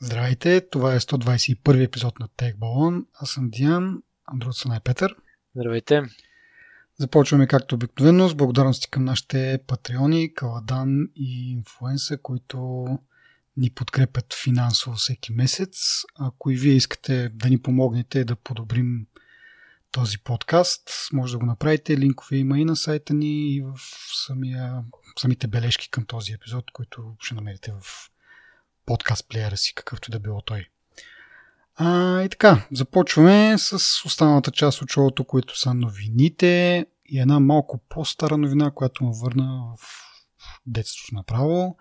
Здравейте, това е 121 епизод на Тех Балон. Аз съм Диан, а другото съм Петър. Здравейте. Започваме както обикновено с благодарности към нашите патреони, Каладан и Инфлуенса, които ни подкрепят финансово всеки месец. Ако и вие искате да ни помогнете да подобрим този подкаст, може да го направите. Линкове има и на сайта ни и в самия, самите бележки към този епизод, които ще намерите в подкаст плеера си, какъвто да било той. А, и така, започваме с останалата част от шоуто, които са новините и една малко по-стара новина, която ме върна в детството направо.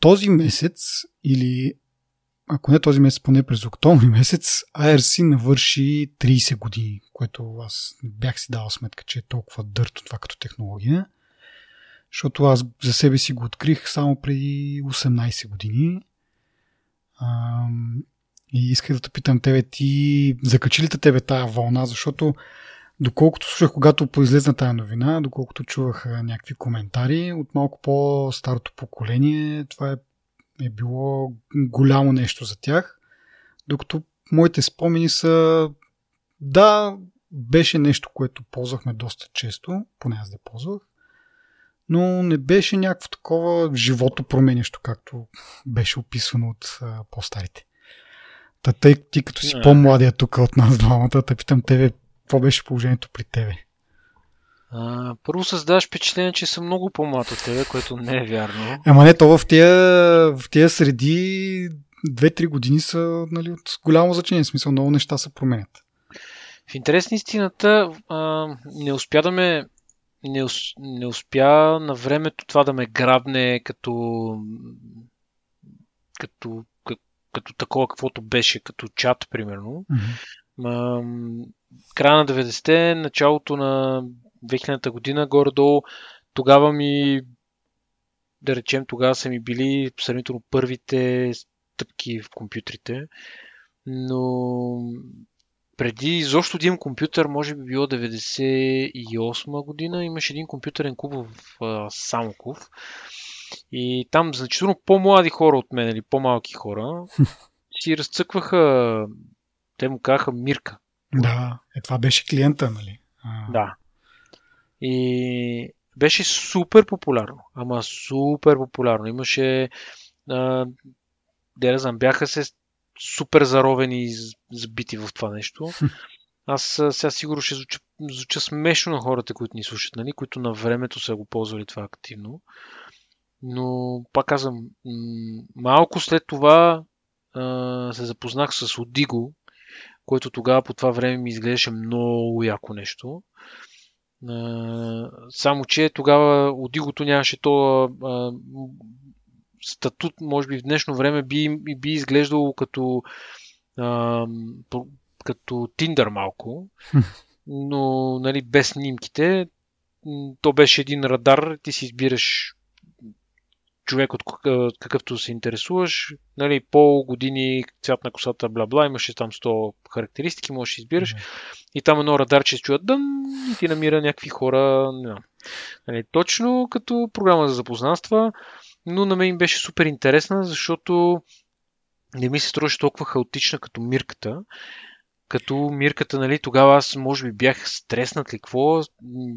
Този месец или ако не този месец, поне през октомври месец, IRC навърши 30 години, което аз бях си дал сметка, че е толкова дърто това като технология защото аз за себе си го открих само преди 18 години. А, и исках да те питам тебе, ти закачи ли те тебе тая вълна, защото доколкото слушах, когато произлезна тая новина, доколкото чувах някакви коментари от малко по-старото поколение, това е, е било голямо нещо за тях, докато моите спомени са да, беше нещо, което ползвахме доста често, поне аз да ползвах, но не беше някакво такова живото променящо, както беше описано от а, по-старите. Та тъй ти като си по-младия тук от нас двамата, те питам тебе, какво беше положението при тебе? А, първо създаваш впечатление, че съм много по-млад от тебе, което не е вярно. Ама не, то в тия, в тия среди 2-3 години са нали, от голямо значение. В смисъл, много неща се променят. В интерес на истината, а, не успя да ме не, не успя на времето това да ме грабне като като, като, като такова, каквото беше, като чат, примерно. Mm-hmm. края на 90-те, началото на 2000-та година, горе-долу, тогава ми, да речем, тогава са ми били сравнително първите стъпки в компютрите, но преди изобщо да имам компютър, може би било 98 година, имаше един компютърен клуб в Самоков. И там значително по-млади хора от мен или по-малки хора си разцъкваха, те му казаха Мирка. Да, е това беше клиента, нали? А... Да. И беше супер популярно. Ама супер популярно. Имаше а, да знам, бяха се супер заровени и забити в това нещо. Аз сега сигурно ще звуча, звуча смешно на хората, които ни слушат, нали? които на времето са го ползвали това активно. Но, пак казвам, малко след това а, се запознах с Одиго, който тогава по това време ми изглеждаше много яко нещо. А, само, че тогава Одигото нямаше то а, статут, може би в днешно време би, би изглеждало като, а, като Tinder малко, но нали, без снимките. То беше един радар, ти си избираш човек, от какъвто се интересуваш, нали, пол, години, цвят на косата, бла-бла, имаше там 100 характеристики, можеш да избираш. Mm-hmm. И там едно радарче чува дъм и ти намира някакви хора. Не, нали, точно като програма за запознанства но на мен беше супер интересна, защото не ми се струваше толкова хаотична като Мирката. Като Мирката, нали, тогава аз може би бях стреснат ли какво,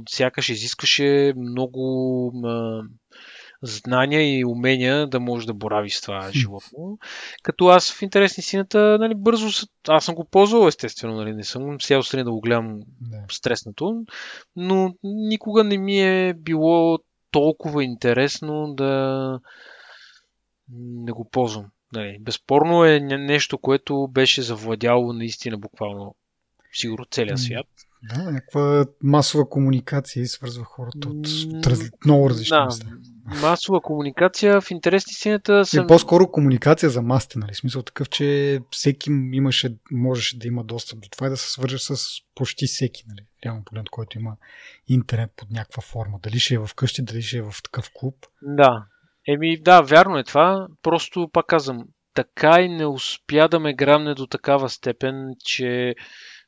сякаш изискваше много а, знания и умения да може да борави с това животно. Като аз в интерес на сината, нали, бързо, аз съм го ползвал естествено, нали, не съм сял страни да го гледам не. стреснато, но никога не ми е било толкова интересно да не го ползвам. Нали, безспорно е нещо, което беше завладяло наистина буквално сигурно целия свят. Да, някаква масова комуникация свързва хората от, от разли... много различни да, места. Масова комуникация в интересни сината. Съм... Е, по-скоро комуникация за масите, нали? Смисъл такъв, че всеки имаше, можеше да има достъп до това и да се свърже с почти всеки, нали? Реално поглед, който има интернет под някаква форма. Дали ще е в къщи, дали ще е в такъв клуб. Да. Еми, да, вярно е това. Просто, пак казвам, така и не успя да ме грамне до такава степен, че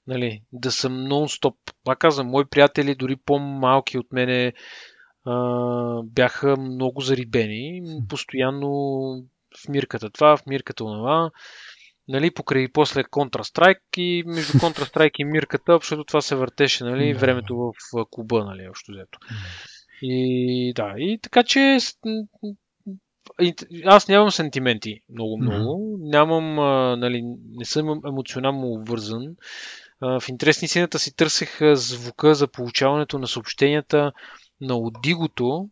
нали, да съм нон-стоп. Пак казвам, мои приятели, дори по-малки от мене, а, бяха много зарибени. Постоянно в мирката това, в мирката онова. Нали, покрай после Counter-Strike и между Counter-Strike и мирката, защото това се въртеше нали, Да. времето в клуба, нали, общо взето. И да, и така че аз нямам сантименти много-много. Нямам, а, нали, не съм ем- емоционално обвързан. А, в интерес на истината си търсех звука за получаването на съобщенията на Одигото.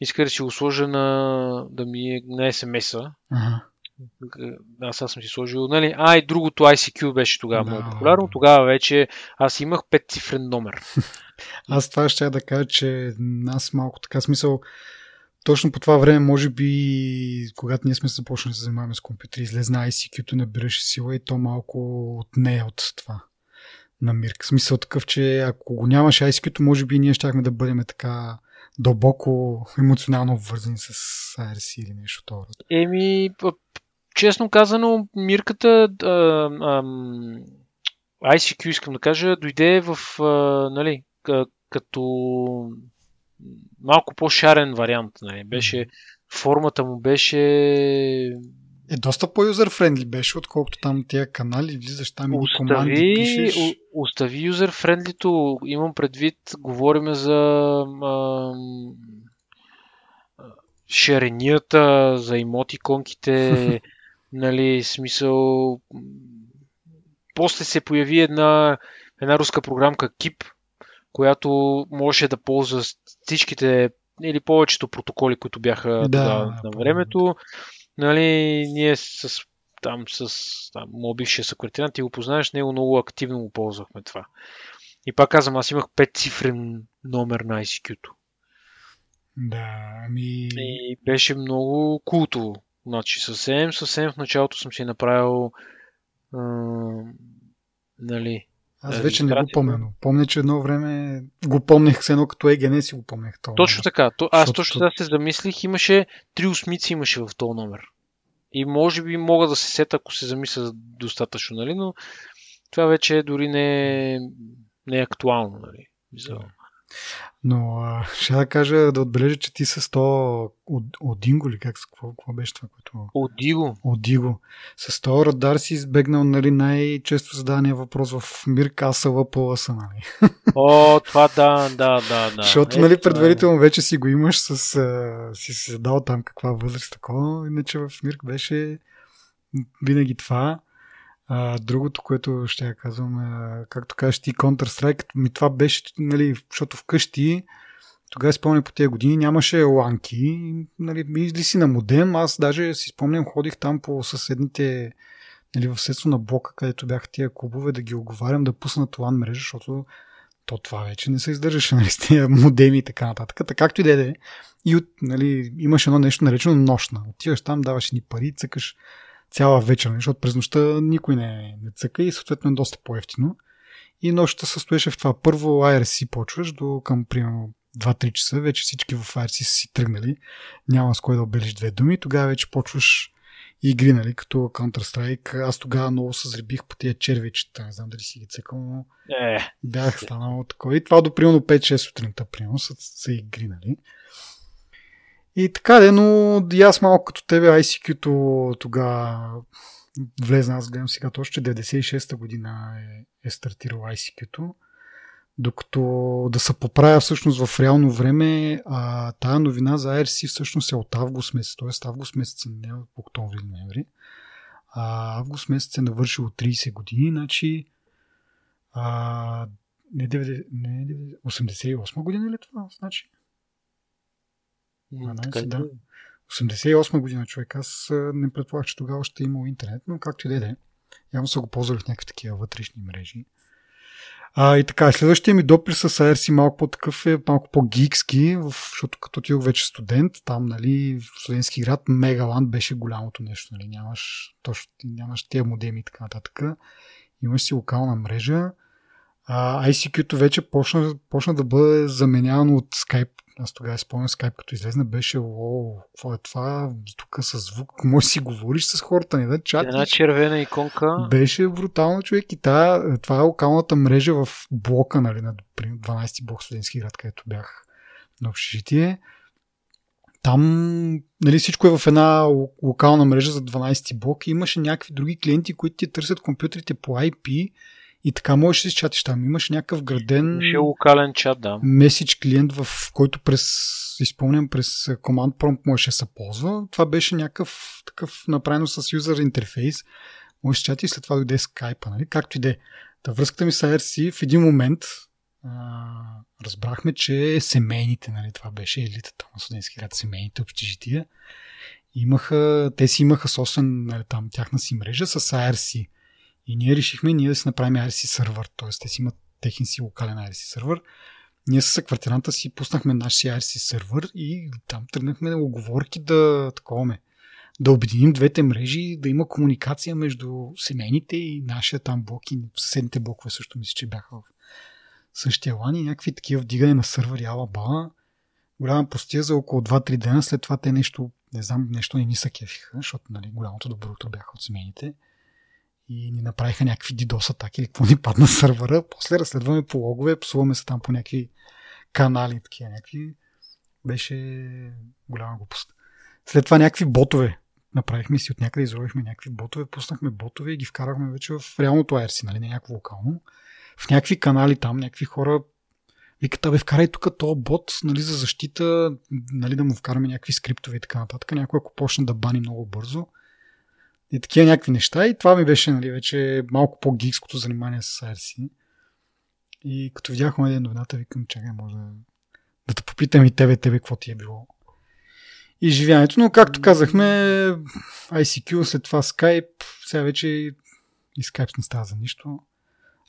Иска да си го сложа на, да ми е на SMS-а. Ага. Аз, аз съм си сложил, нали, а и другото ICQ беше тогава Да. много популярно. Тогава вече аз имах петцифрен номер. Аз това ще да кажа, че аз малко така смисъл, точно по това време, може би, когато ние сме започнали да се занимаваме с компютри, излезна ICQ-то, набираше сила и то малко отне от това на Мирк. Смисъл такъв, че ако го нямаше ICQ-то, може би ние щяхме да бъдем така дълбоко емоционално обвързани с IRC или нещо това. Еми, честно казано, мирката, а, ам, ICQ искам да кажа, дойде в, а, нали, като малко по-шарен вариант. Нали. Беше, формата му беше Е, доста по-юзер-френдли беше, отколкото там тия канали, влизаш там и команди пишеш. о- остави юзер френдлито. Имам предвид, говориме за ам, шеренията, за имотиконките, нали, смисъл. После се появи една, една руска програмка Kip, която можеше да ползва всичките или повечето протоколи, които бяха Да, на времето. Нали, ние с там с там, моят бившия съкретарят, ти го познаваш, него много активно го ползвахме това. И пак казвам, аз имах 5 цифрен номер на ICQ-то. Да, ами... И беше много култово. Значи съвсем, съвсем в началото съм си направил а, нали, Аз вече не го помня, но помня, че едно време го помнех все едно като ЕГН си го помнех. Това. Точно така. То, аз Защото точно то- сега се замислих, имаше три осмици имаше в този номер. И може би мога да се сета, ако се замисля достатъчно, нали? Но това вече дори не е, не е актуално, нали? За... Но а, ще да кажа да отбележа, че ти с то Одинго ли как, какво, какво беше това, което... Одиго. Одиго. С то радар си избегнал нали, най-често задания въпрос в Мир Касава по лъса, нали? О, това да, да, да, да. Защото Е, нали, е. предварително вече си го имаш, с, а, си си задал там каква възраст, такова. Иначе в Мирк беше винаги това. А, другото, което ще я казвам, а, както кажеш ти, Counter-Strike, ми това беше, нали, защото вкъщи, тогава спомням по тези години, нямаше ланки, нали, изли си на модем, аз даже си спомням, ходих там по съседните, нали, в съседство на блока, където бяха тия клубове, да ги оговарям да пуснат лан мрежа, защото то това вече не се издържаше, нали, с тия модеми и така нататък. Така както и да е. И от, нали, имаш едно нещо наречено нощна. Отиваш там, даваш ни пари, цъкаш цяла вечер, защото през нощта никой не, не цъка и съответно е доста по-ефтино. И нощта се състоеше в това. Първо IRC почваш до към, примерно, 2-3 часа, вече всички в IRC са си тръгнали, няма с кой да обелиш две думи, тогава вече почваш игри, нали, като Counter-Strike. Аз тогава много се заребих по тия червичета, не знам дали си ги цъкал, но Е, бях станал такова. И това до примерно 5-6 сутринта, примерно, са, са игри, нали? И така де, но и аз малко като тебе ICQ-то тогава влезна, аз гледам сега че 96-та година е, е стартирал ICQ-то. Докато да се поправя всъщност в реално време, а, тая новина за IRC всъщност е от август месец, т.е. август месец, не от октомври-ноември. А, август месец е навършил 30 години, значи а, не, 90, не 90, 88 година ли е това? Значи? М, А, така да. да. 88 година човек. Аз не предполагах, че тогава ще е имал интернет, но както и да е. Явно са го ползвали в някакви такива вътрешни мрежи. А, и така, следващия ми допир с IRC малко по-такъв е малко по-гикски, защото като отидох вече студент, там, нали, в студентски град, Мегаланд беше голямото нещо, нали, нямаш, точно, нямаш тия модеми и така нататък. Имаш си локална мрежа. А, ICQ-то вече почна, почна да бъде заменявано от Skype. Аз тогава спомням Skype, като излезна, беше, о, какво е това? Тук с звук, може си говориш с хората, не да чатиш. Една червена иконка. Беше брутално човек и тая, това е локалната мрежа в блока, нали, на примерно, 12 блок студентски град, където бях на общежитие. там нали, всичко е в една локална мрежа за 12 блок и имаше някакви други клиенти, които ти търсят компютрите по IP и така можеш да си чатиш там. Имаш някакъв граден... Имаше локален чат, да. Меседж клиент, в който през, изпълням през Command Prompt можеше да се ползва. Това беше някакъв такъв направено с юзер интерфейс. Можеш да чати и след това дойде Skype, нали? Както и да е. Та връзката ми с IRC в един момент а, разбрахме, че семейните, нали, това беше елитата на студентски град, семейните общежития, имаха, те си имаха собствен, нали, там, тяхна си мрежа с IRC. И ние решихме ние да си направим IRC сервер, т.е. те си имат техен си локален IRC сервер. Ние с квартиранта си пуснахме нашия IRC сервер и там тръгнахме на оговорки да таковаме да обединим двете мрежи, да има комуникация между семейните и нашия там блок и съседните блокове също мисля, че бяха в същия лан и някакви такива вдигане на сървъри алаба. Голяма постия за около 2-3 дена, след това те нещо, не знам, нещо не ни са кефиха, защото нали, голямото добро бяха от семейните и ни направиха някакви DDoS атаки или какво ни падна сървъра. После разследваме по логове, псуваме се там по някакви канали, такива някакви. Беше голяма глупост. След това някакви ботове направихме си от някъде, изровихме някакви ботове, пуснахме ботове и ги вкарахме вече в реалното IRC, нали, не някакво локално. В някакви канали там, някакви хора викат, бе, вкарай тук този бот нали, за защита, нали, да му вкараме някакви скриптове и така нататък. Някой, ако почне да бани много бързо. И такива някакви неща. И това ми беше нали, вече малко по-гикското занимание с IRC. И като видяхме един новината, викам, чакай, може да, да те попитам и тебе, тебе, какво ти е било изживяването. Но както казахме, ICQ, след това Skype, сега вече и Skype не става за нищо.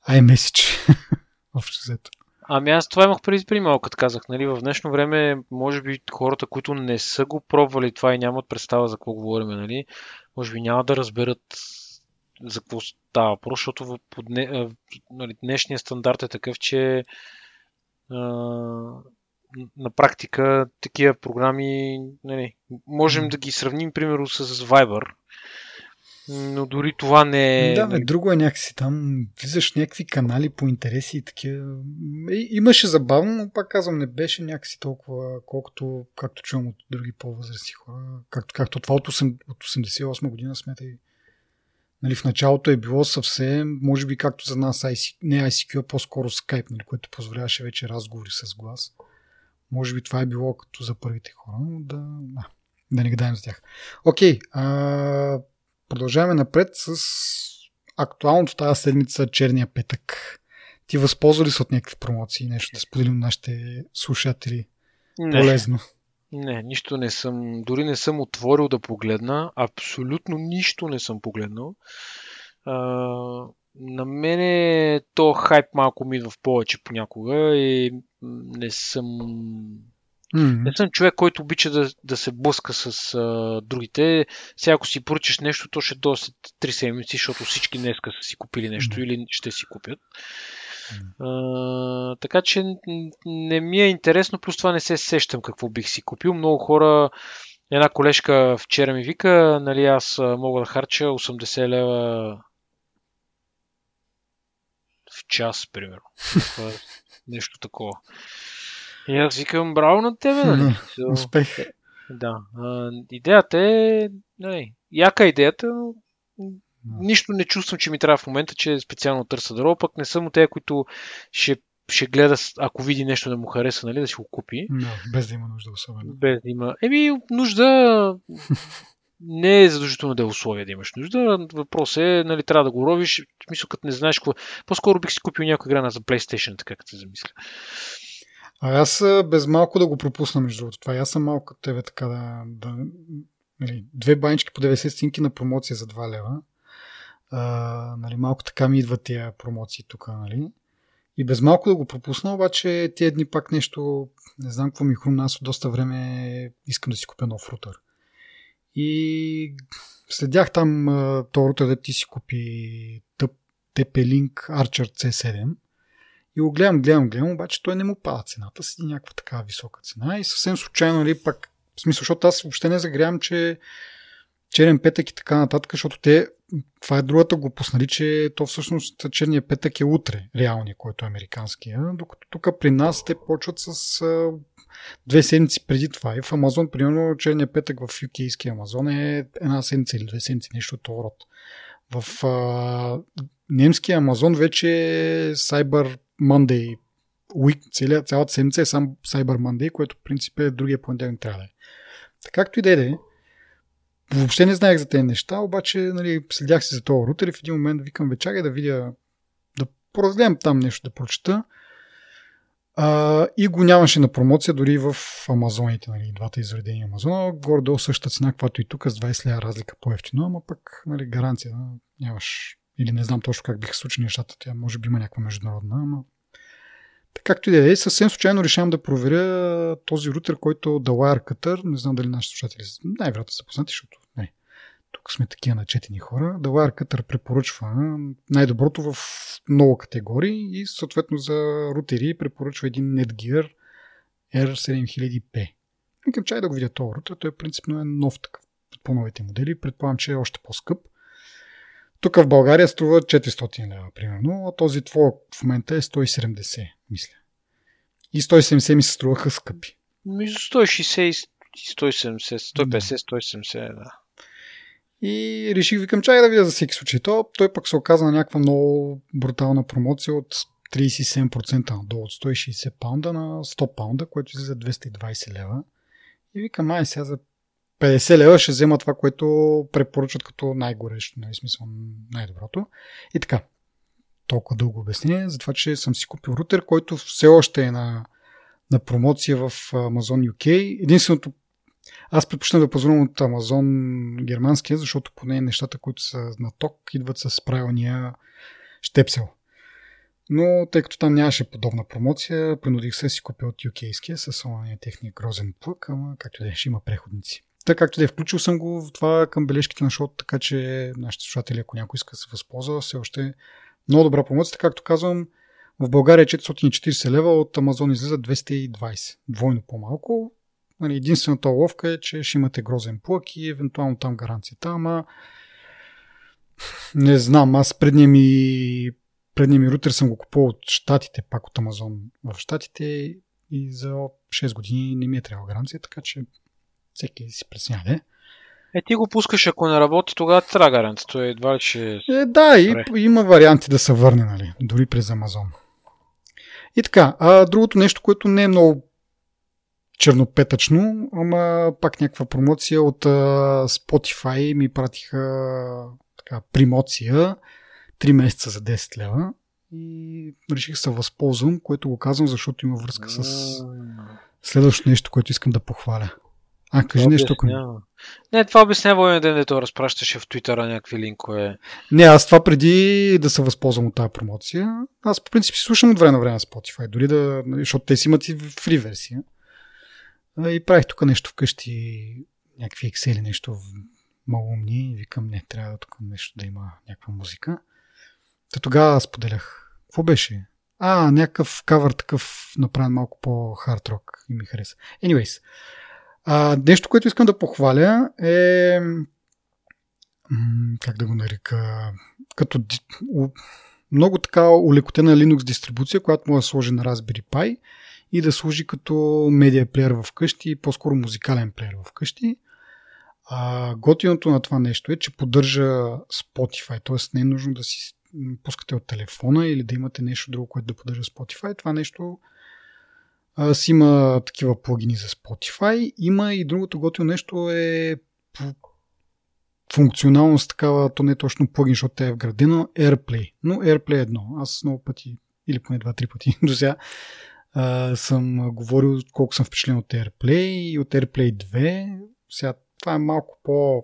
iMessage. Общо взето. Ами аз това имах преди, преди малко, като казах. Нали? В днешно време, може би хората, които не са го пробвали това и нямат представа за какво говорим, нали? може би няма да разберат за какво става въпрос, защото в, нали, днешния стандарт е такъв, че на практика такива програми, нали, можем да ги сравним примерно с Viber, но дори това не е... Да, бе, друго е някакси там, влизаш някакви канали по интереси и такива. Имаше забавно, но пак казвам, не беше някакси толкова, колкото, както чувам от други по-възрастни хора. Както, както това от, 8, от 88 година смятай. Нали, в началото е било съвсем, може би както за нас IC, не ICQ, а по-скоро Skype, нали, което позволяваше вече разговори с глас. Може би това е било като за първите хора, но да, да, да не гадаем за тях. Окей, а, продължаваме напред с актуалното тази седмица Черния петък. Ти възползва ли се от някакви промоции, нещо да споделим нашите слушатели? Не. Полезно. Не, нищо не съм, дори не съм отворил да погледна, абсолютно нищо не съм погледнал. А, на мене то хайп малко ми идва в повече понякога и не съм Mm-hmm. Не съм човек, който обича да, да се блъска с а, другите. Сега ако си поръчаш нещо, то ще дойде след 3 седмици, защото всички днеска са си купили нещо mm-hmm. или ще си купят. Mm-hmm. А, така че не ми е интересно, плюс това не се сещам какво бих си купил. Много хора, една колежка вчера ми вика, нали аз мога да харча 80 лева в час, примерно. Нещо такова. И аз викам, браво на тебе, нали? Успех. Да. А, идеята е, нали, яка идеята, но нищо не чувствам, че ми трябва в момента, че специално търся дърво, пък не съм от тези, които ще, ще гледа, ако види нещо да му хареса, нали, да си го купи. No, без да има нужда особено. Без да има. Еми, нужда не е задължително да е условие да имаш нужда. Въпрос е, нали, трябва да го ровиш. В смисъл, като не знаеш какво. По-скоро бих си купил някоя игра за PlayStation, така като се замисля. А аз без малко да го пропусна, между другото. Това аз съм малко като тебе така да... да нали, две банички по 90 стинки на промоция за 2 лева. А, нали, малко така ми идват тия промоции тук, нали? И без малко да го пропусна, обаче тези дни пак нещо, не знам какво ми хрумна, аз от доста време искам да си купя нов рутер. И следях там този рутер, да ти си купи TP-Link Archer C7 и го гледам, гледам, гледам, обаче той не му пада цената си, някаква такава висока цена и съвсем случайно, нали, пак, в смисъл, защото аз въобще не загрявам, че черен петък и така нататък, защото те, това е другата глупост, нали, че то всъщност черния петък е утре, реалния, който е американския, докато тук при нас те почват с а, две седмици преди това. И в Амазон, примерно, черния петък в UK Амазон е една седмица или две седмици, нещо от това род. В а, немския Амазон вече е Cyber Monday week, целият, цялата седмица е сам Cyber Monday, което в принцип е другия понеделник трябва да е. Така както и да е, въобще не знаех за тези неща, обаче нали, следях си за този рутер и в един момент викам вечеря да видя, да поразгледам там нещо да прочета. А, и го нямаше на промоция дори в Амазоните, нали, двата изредени Амазона. Горе-долу същата цена, каквато и тук, с 20 лева разлика по-ефтино, ама пък нали, гаранция, нямаш. Или не знам точно как биха случили нещата, тя може би има някаква международна, ама Както и да е, съвсем случайно решавам да проверя този рутер, който The Wirecutter, не знам дали нашите слушатели най-вероятно са познати, защото не, тук сме такива начетени хора. The Wirecutter препоръчва най-доброто в много категории и съответно за рутери препоръчва един Netgear R7000P. Викам чай да го видя този рутер, той принципно е нов такъв по новите модели, предполагам, че е още по-скъп. Тук в България струва 400 лева, примерно, а този твой в момента е 170, мисля. И 170 ми се струваха скъпи. Между 160 и 170, 150, 170, да. И реших, викам, чай да видя за всеки случай. То, той пък се оказа на някаква много брутална промоция от 37% надолу, от 160 паунда на 100 паунда, което излиза 220 лева. И викам, ай сега за 50 лева ще взема това, което препоръчват като най-горещо, нали, смисъл най-доброто. И така, толкова дълго обяснение, за това, че съм си купил рутер, който все още е на, на промоция в Amazon UK. Единственото аз предпочитам да позволям от Amazon германския, защото поне нещата, които са на ток, идват с правилния щепсел. Но тъй като там нямаше подобна промоция, принудих се си купя от UK-ския с ония техния грозен плък, ама както да е, ще има преходници. Така както да е, включил съм го в това към бележките на шоуто, така че нашите слушатели, ако някой иска да се възползва, все още много добра промоция. Както казвам, в България 440 е лева, от Амазон излиза 220. Двойно по-малко. Нали, единствената ловка е, че ще имате грозен плък и евентуално там гаранцията, ама не знам, аз предния ми, предния ми рутер съм го купувал от Штатите, пак от Амазон в Штатите и за 6 години не ми е трябвала гаранция, така че всеки си пресня, не? Е, ти го пускаш, ако не работи, тогава трябва гаранция. Той едва ли ще... Е, да, и, има варианти да се върне, нали? Дори през Амазон. И така, а другото нещо, което не е много чернопетъчно, ама пак някаква промоция от а, Spotify ми пратиха така, примоция 3 месеца за 10 лева и реших се възползвам, което го казвам, защото има връзка с следващото нещо, което искам да похваля. А, кажи това нещо. Обяснява. Не, това обяснява един ден, дето разпращаше в Твитъра някакви линкове. Не, аз това преди да се възползвам от тази промоция, аз по принцип си слушам от време на време на Spotify, дори да, нали, защото те си имат и фри версия. И правих тук нещо вкъщи, някакви Excel, нещо малумни и викам, не, трябва тук нещо да има някаква музика. Та тогава споделях. Какво беше? А, някакъв кавър такъв, направен малко по-хард рок и ми хареса. Anyways, а, нещо, което искам да похваля е как да го нарека, като много така улекотена Linux дистрибуция, която може да сложи на Raspberry Pi и да служи като медиа плеер в къщи, по-скоро музикален плеер в къщи. А, готиното на това нещо е, че поддържа Spotify, т.е. не е нужно да си пускате от телефона или да имате нещо друго, което да поддържа Spotify. Това нещо си има такива плагини за Spotify. Има и другото готино нещо е функционалност такава, то не е точно плагин, защото тя е вградено, AirPlay. Но AirPlay е едно. Аз много пъти, или поне два-три пъти до сега, съм говорил колко съм впечатлен от AirPlay и от AirPlay 2. Сега това е малко по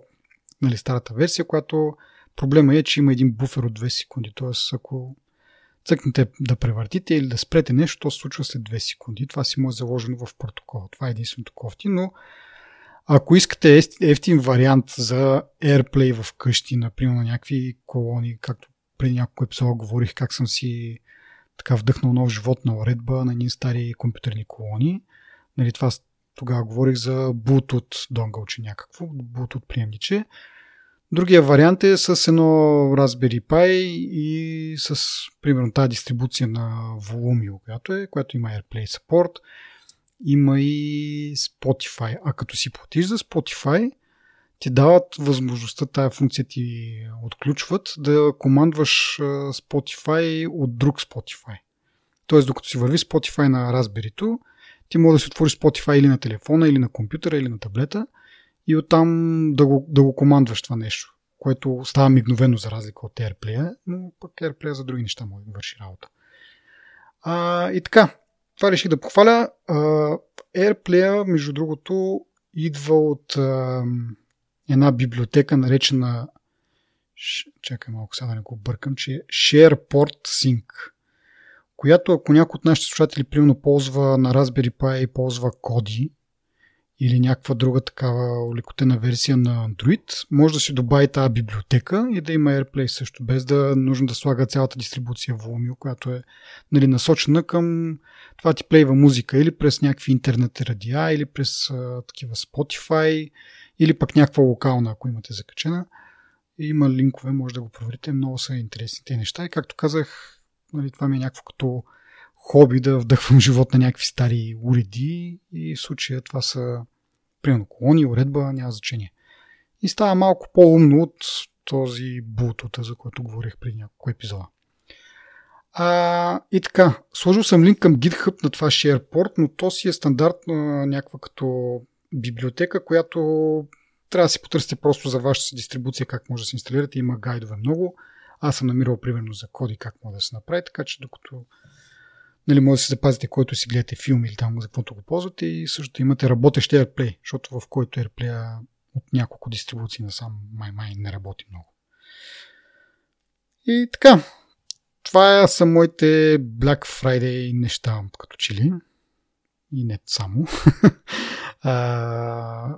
нали, старата версия, която проблема е, че има един буфер от 2 секунди. Тоест, ако цъкнете да превъртите или да спрете нещо, то се случва след 2 секунди. Това си му е заложено в протокола. Това е единственото кофти, но ако искате ефтин вариант за AirPlay в къщи, например на някакви колони, както преди няколко епизода говорих как съм си така вдъхнал нов живот на уредба на един стари компютърни колони. Нали, това тогава говорих за Bluetooth донгълче някакво, Bluetooth приемниче. Другия вариант е с едно Raspberry Pi и с, примерно, тази дистрибуция на Volumio, която е, която има AirPlay Support, има и Spotify. А като си платиш за Spotify, ти дават възможността, тая функция ти отключват, да командваш Spotify от друг Spotify. Тоест, докато си върви Spotify на Raspberry, ти може да си отвориш Spotify или на телефона, или на компютъра, или на таблета и оттам да го, да го командваш това нещо, което става мигновено за разлика от AirPlay, но пък AirPlay за други неща може върши работа. А, и така, това реших да похваля. А, AirPlay, между другото, идва от а, една библиотека, наречена чакай малко сега да не го бъркам, че е SharePort Sync която ако някой от нашите слушатели примерно ползва на Raspberry Pi и ползва коди или някаква друга такава улекотена версия на Android, може да си добави тази библиотека и да има AirPlay също, без да нужно да слага цялата дистрибуция в Vimeo, която е нали, насочена към това ти плейва музика или през някакви интернет радиа, или през а, такива Spotify, или пък някаква локална, ако имате закачена. Има линкове, може да го проверите. Много са интересни неща. И както казах, Нали, това ми е някакво като хоби да вдъхвам живот на някакви стари уреди и в случая това са примерно колони, уредба, няма значение. И става малко по-умно от този бултота, за който говорих преди няколко епизода. А, и така, сложил съм линк към GitHub на това SharePort, но то си е стандартна някаква като библиотека, която трябва да си потърсите просто за вашата дистрибуция как може да се инсталирате. Има гайдове много. Аз съм намирал примерно за коди как може да се направи, така че докато нали, може да се запазите, който си гледате филм или там за каквото го ползвате и също имате работещ AirPlay, защото в който AirPlay от няколко дистрибуции насам май-май не работи много. И така, това са моите Black Friday неща, като че ли. И не само. а,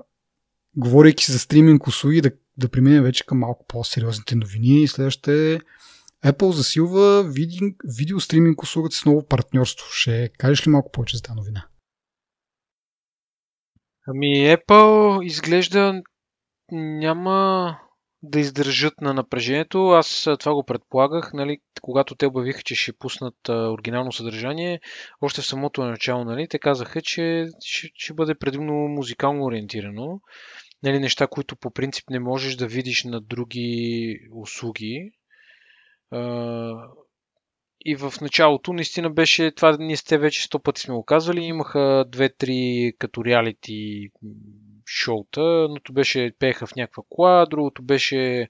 говорейки за стриминг услуги, да да преминем вече към малко по-сериозните новини. Следващата е Apple засилва види, видео стриминг услугата с ново партньорство. Ще кажеш ли малко повече за тази новина? Ами Apple изглежда няма да издържат на напрежението. Аз това го предполагах, нали, когато те обявиха, че ще пуснат а, оригинално съдържание. Още в самото начало нали, те казаха, че ще, ще бъде предимно музикално ориентирано нали, неща, които по принцип не можеш да видиш на други услуги. И в началото наистина беше, това ние сте вече сто пъти сме го казвали, имаха две-три като реалити шоута, но беше, пееха в някаква кола, другото беше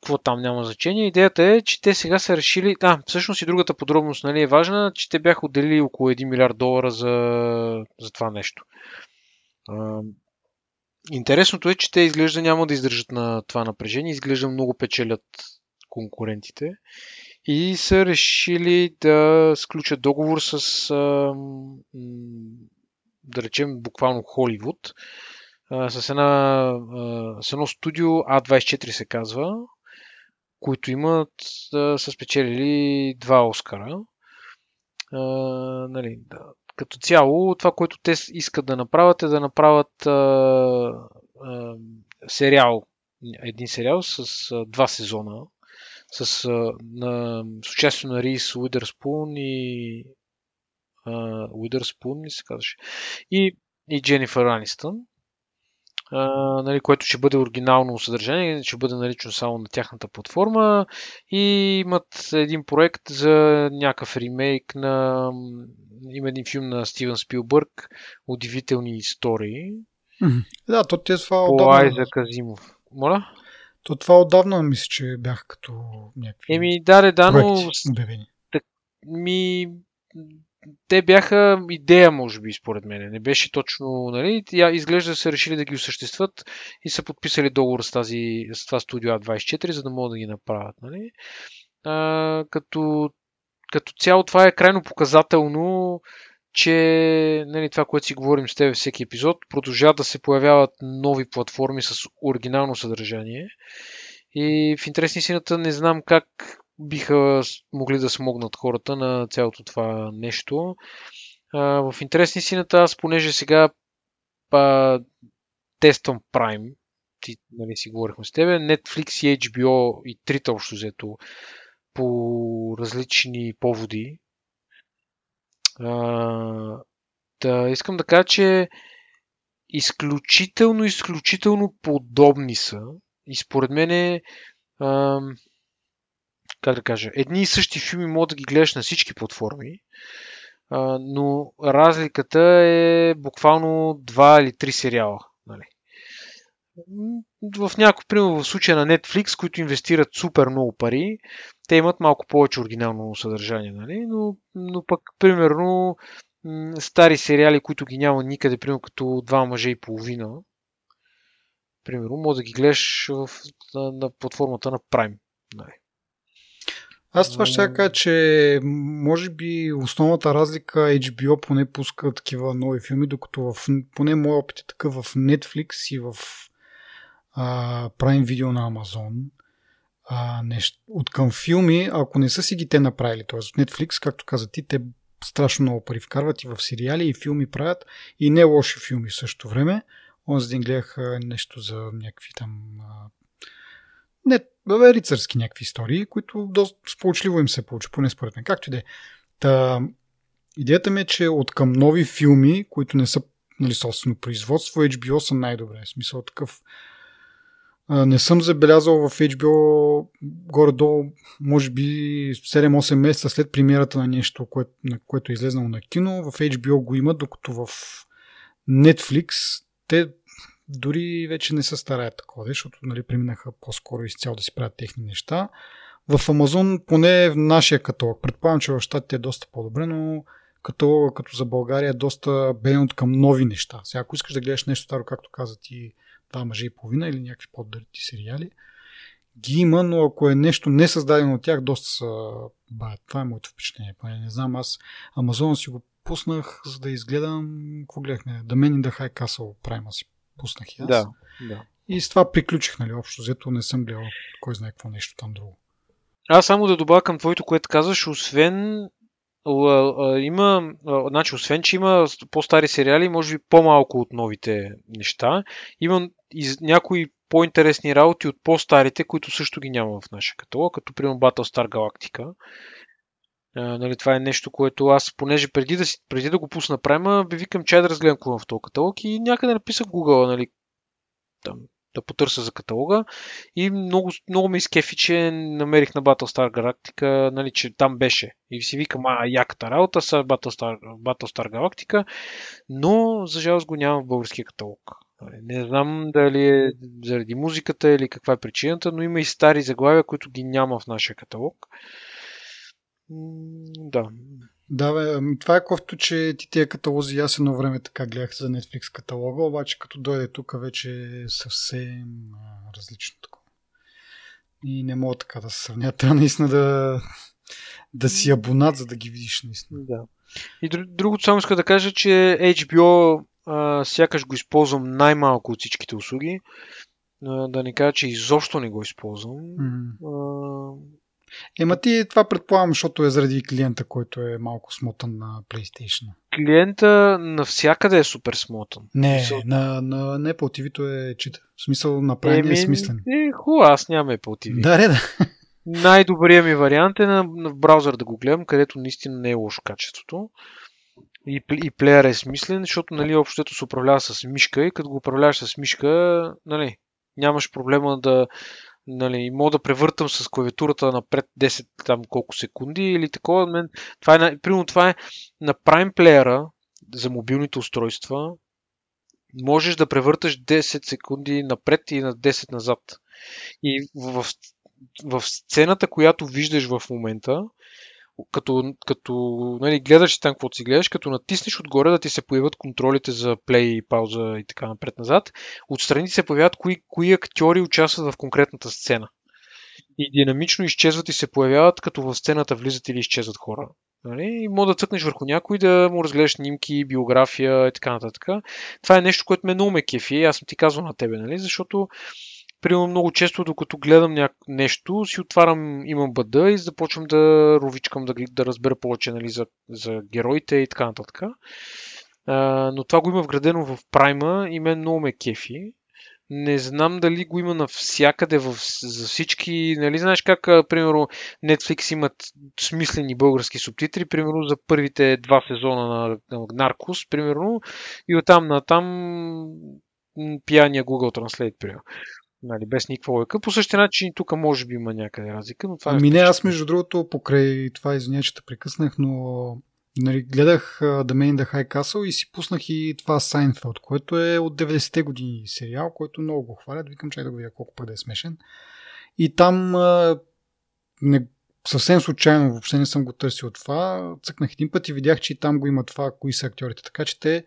какво там няма значение. Идеята е, че те сега са решили... А, всъщност и другата подробност нали, е важна, че те бяха отделили около 1 милиард долара за, за това нещо. Интересното е, че те изглежда няма да издържат на това напрежение, изглежда много печелят конкурентите и са решили да сключат договор с, да речем, буквално Холивуд, с, една, с едно студио А24 се казва, които имат, са спечелили два Оскара. нали, да, като цяло, това, което те искат да направят е да направят а, а, сериал, един сериал с два сезона, с, а, на, с участие на Рис Уидърспун и Уидърспун ли се казваше, и, и Дженнифър Анистън, Uh, нали, което ще бъде оригинално съдържание, ще бъде налично само на тяхната платформа и имат един проект за някакъв ремейк на има един филм на Стивен Спилбърг, Удивителни истории. Да, то те това по. Айза Казимов. Моля? То това отдавна мисля, че бях като някакви Еми, да, да, да, но... Обявени. Так, ми... Те бяха идея, може би, според мен. Не беше точно, нали? Изглежда са решили да ги осъществят и са подписали договор с, тази, с това студио A24, за да могат да ги направят, нали? А, като като цяло това е крайно показателно, че нали, това, което си говорим с теб всеки епизод, продължават да се появяват нови платформи с оригинално съдържание. И в интересни сината не знам как биха могли да смогнат хората на цялото това нещо. в интересни сината аз, понеже сега па, тествам Prime, ти, нали, си говорихме с тебе. Netflix и HBO и трите общо взето по различни поводи. Да, искам да кажа, че изключително, изключително подобни са. И според мен е, а, как да кажа, едни и същи филми могат да ги гледаш на всички платформи, а, но разликата е буквално два или три сериала. Нали. В някой, примерно в случая на Netflix, които инвестират супер много пари, те имат малко повече оригинално съдържание, нали? но, но пък, примерно, стари сериали, които ги няма никъде, примерно като два мъже и половина, примерно, може да ги гледаш в, на, на платформата на Prime. Нали. Аз това ще кажа, че може би основната разлика HBO поне пуска такива нови филми, докато в, поне моят опит е такъв в Netflix и в а, Prime Video на Amazon. А, нещо, от към филми, ако не са си ги те направили, т.е. от Netflix, както каза ти, те страшно много пари вкарват и в сериали, и филми правят, и не лоши филми в същото време. Онзи ден гледах нещо за някакви там не, бе, рицарски някакви истории, които доста сполучливо им се получи, поне според мен. Както и да е. Та, идеята ми е, че от към нови филми, които не са нали, собствено производство, HBO са най-добре. В смисъл такъв не съм забелязал в HBO горе-долу, може би 7-8 месеца след премиерата на нещо, което, на което е излезнало на кино. В HBO го има, докато в Netflix те дори вече не се стараят такова, защото нали, преминаха по-скоро изцяло да си правят техни неща. В Амазон, поне в нашия каталог, предполагам, че в щатите е доста по-добре, но каталога като за България е доста беден от към нови неща. Сега, ако искаш да гледаш нещо старо, както каза ти, два мъже и половина или някакви по-дърти сериали, ги има, но ако е нещо не създадено от тях, доста са баят. Това е моето впечатление. Поне не знам, аз Амазона си го пуснах, за да изгледам, какво гледахме? The Man in the High Castle Prime си пуснах и аз. Да, да. И с това приключих, нали, общо взето не съм гледал кой знае какво нещо там друго. Аз само да добавя към твоето, което казваш, освен има, значи, освен, че има по-стари сериали, може би по-малко от новите неща, има из, някои по-интересни работи от по-старите, които също ги няма в нашия каталог, като примерно Battlestar Galactica. А, нали, това е нещо, което аз, понеже преди да, си, преди да го пусна према, би викам чай да разгледам какво в този каталог и някъде написах Google, нали, там, да потърся за каталога и много, много ме изкефи, че намерих на Battlestar Galactica, нали, че там беше. И си викам, а, яката работа са Battlestar, Battlestar Galactica, но за жалост го няма в българския каталог. Нали, не знам дали е заради музиката или каква е причината, но има и стари заглавия, които ги няма в нашия каталог. Да. Да, бе, ами това е кофто, че ти тия каталози, аз едно време така гледах за Netflix каталога, обаче като дойде тук вече е съвсем а, различно такова. И не мога така да се сравня. Трябва наистина да, да си абонат, за да ги видиш наистина. Да. И другото само иска да кажа, че HBO а, сякаш го използвам най-малко от всичките услуги. А, да не кажа, че изобщо не го използвам. Mm. А, Ема ти това предполагам, защото е заради клиента, който е малко смотан на PlayStation. Клиента навсякъде е супер смотан. Не, Мисъл... на, на, на Apple TV-то е чита. В смисъл направен е смислен. Е, хубаво, аз нямам Apple TV. Да, да. Най-добрият ми вариант е на, на браузър да го гледам, където наистина не е лошо качеството. И, и плеер е смислен, защото нали, общото се управлява с мишка и като го управляваш с мишка, нали, нямаш проблема да нали, мога да превъртам с клавиатурата напред 10 там колко секунди или такова. Мен, това е, примерно това е на Prime Player за мобилните устройства. Можеш да превърташ 10 секунди напред и на 10 назад. И в, в сцената, която виждаш в момента, като, като нали, гледаш там какво си гледаш, като натиснеш отгоре да ти се появят контролите за плей, пауза и така напред-назад, отстрани се появяват кои, кои актьори участват в конкретната сцена. И динамично изчезват и се появяват, като в сцената влизат или изчезват хора. Нали? И мога да цъкнеш върху някой, да му разгледаш снимки, биография и така нататък. Това е нещо, което ме много ме кефи. Аз съм ти казвал на тебе, нали? защото Примерно много често, докато гледам ня... нещо, си отварям, имам бъда и започвам да ровичкам, да, да разбера повече нали, за, за героите и така нататък. А, но това го има вградено в прайма и мен много ме кефи. Не знам дали го има навсякъде в, за всички. Нали знаеш как, примерно, Netflix имат смислени български субтитри, примерно за първите два сезона на, на Наркос, примерно, и оттам на там пияния Google Translate, примерно. Нали, без никаква лойка. По същия начин тук може би има някъде разлика, но това ами не, аз между другото покрай това извиня, че те прекъснах, но нали, гледах uh, The Man in the High Castle и си пуснах и това Сайнфелд, което е от 90-те години сериал, който много го хвалят. Викам, чай да го видя колко пък да е смешен. И там uh, не, съвсем случайно, въобще не съм го търсил това. Цъкнах един път и видях, че и там го има това, кои са актьорите. Така че те,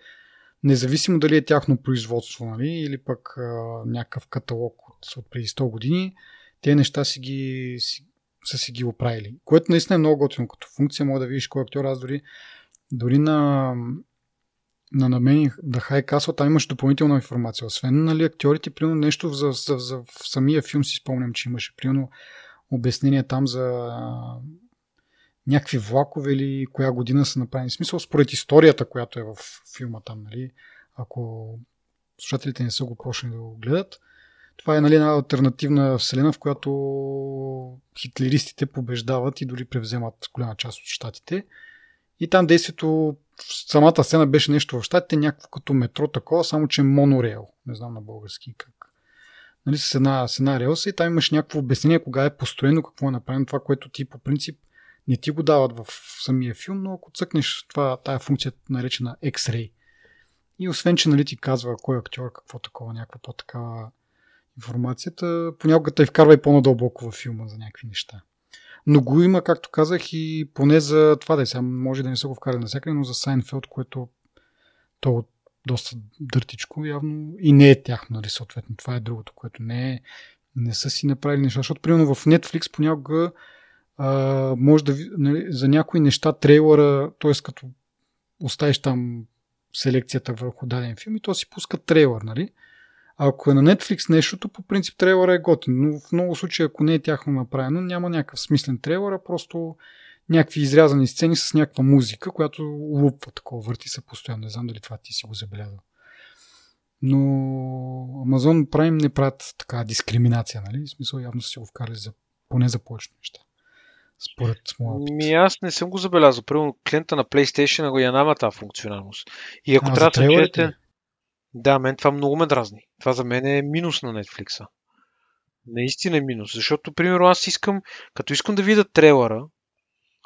независимо дали е тяхно производство, нали, или пък а, някакъв каталог от, преди 100 години, тези неща си ги, си, са си ги оправили. Което наистина е много готино като функция. Мога да видиш кой актьор. Аз дори, дори на, на намених да High Castle, там имаш допълнителна информация. Освен нали, актьорите, примерно нещо за, за, за, в самия филм си спомням, че имаше примерно обяснение там за някакви влакове или коя година са направени. В смисъл, според историята, която е в филма там, нали, ако слушателите не са го почнали да го гледат, това е нали, една альтернативна вселена, в която хитлеристите побеждават и дори превземат голяма част от щатите. И там действието, самата сцена беше нещо в щатите, някакво като метро такова, само че монорейл. Не знам на български как. Нали, с една, с една релса и там имаш някакво обяснение кога е построено, какво е направено, това, което ти по принцип не ти го дават в самия филм, но ако цъкнеш това, тая функция наречена X-Ray и освен, че нали, ти казва кой е актьор, какво такова, някаква по-такава информацията, понякога те вкарва и по-надълбоко във филма за някакви неща. Но го има, както казах, и поне за това да е сега, може да не са го вкарали навсякъде, но за Сайнфелд, което то е доста дъртичко явно и не е тяхно, нали, съответно. Това е другото, което не е, не са си направили неща, защото примерно в Netflix понякога а, може да нали, за някои неща трейлера, т.е. като оставиш там селекцията върху даден филм и то си пуска трейлер, нали? Ако е на Netflix нещото, по принцип трейлера е готин, но в много случаи, ако не е тяхно направено, няма някакъв смислен трейлер, а просто някакви изрязани сцени с някаква музика, която лупва такова, върти се постоянно. Не знам дали това ти си го забелязал. Но Amazon Prime не правят така дискриминация, нали? В смисъл явно са си го вкарали за, поне за повечето неща. Според моя Ми аз не съм го забелязал. Примерно клиента на PlayStation го я няма тази функционалност. И ако А, трябва да трейлерите чуете... Да, мен това много ме дразни. Това за мен е минус на Netflix. Наистина е минус. Защото, примерно, аз искам, като искам да видя трейлера,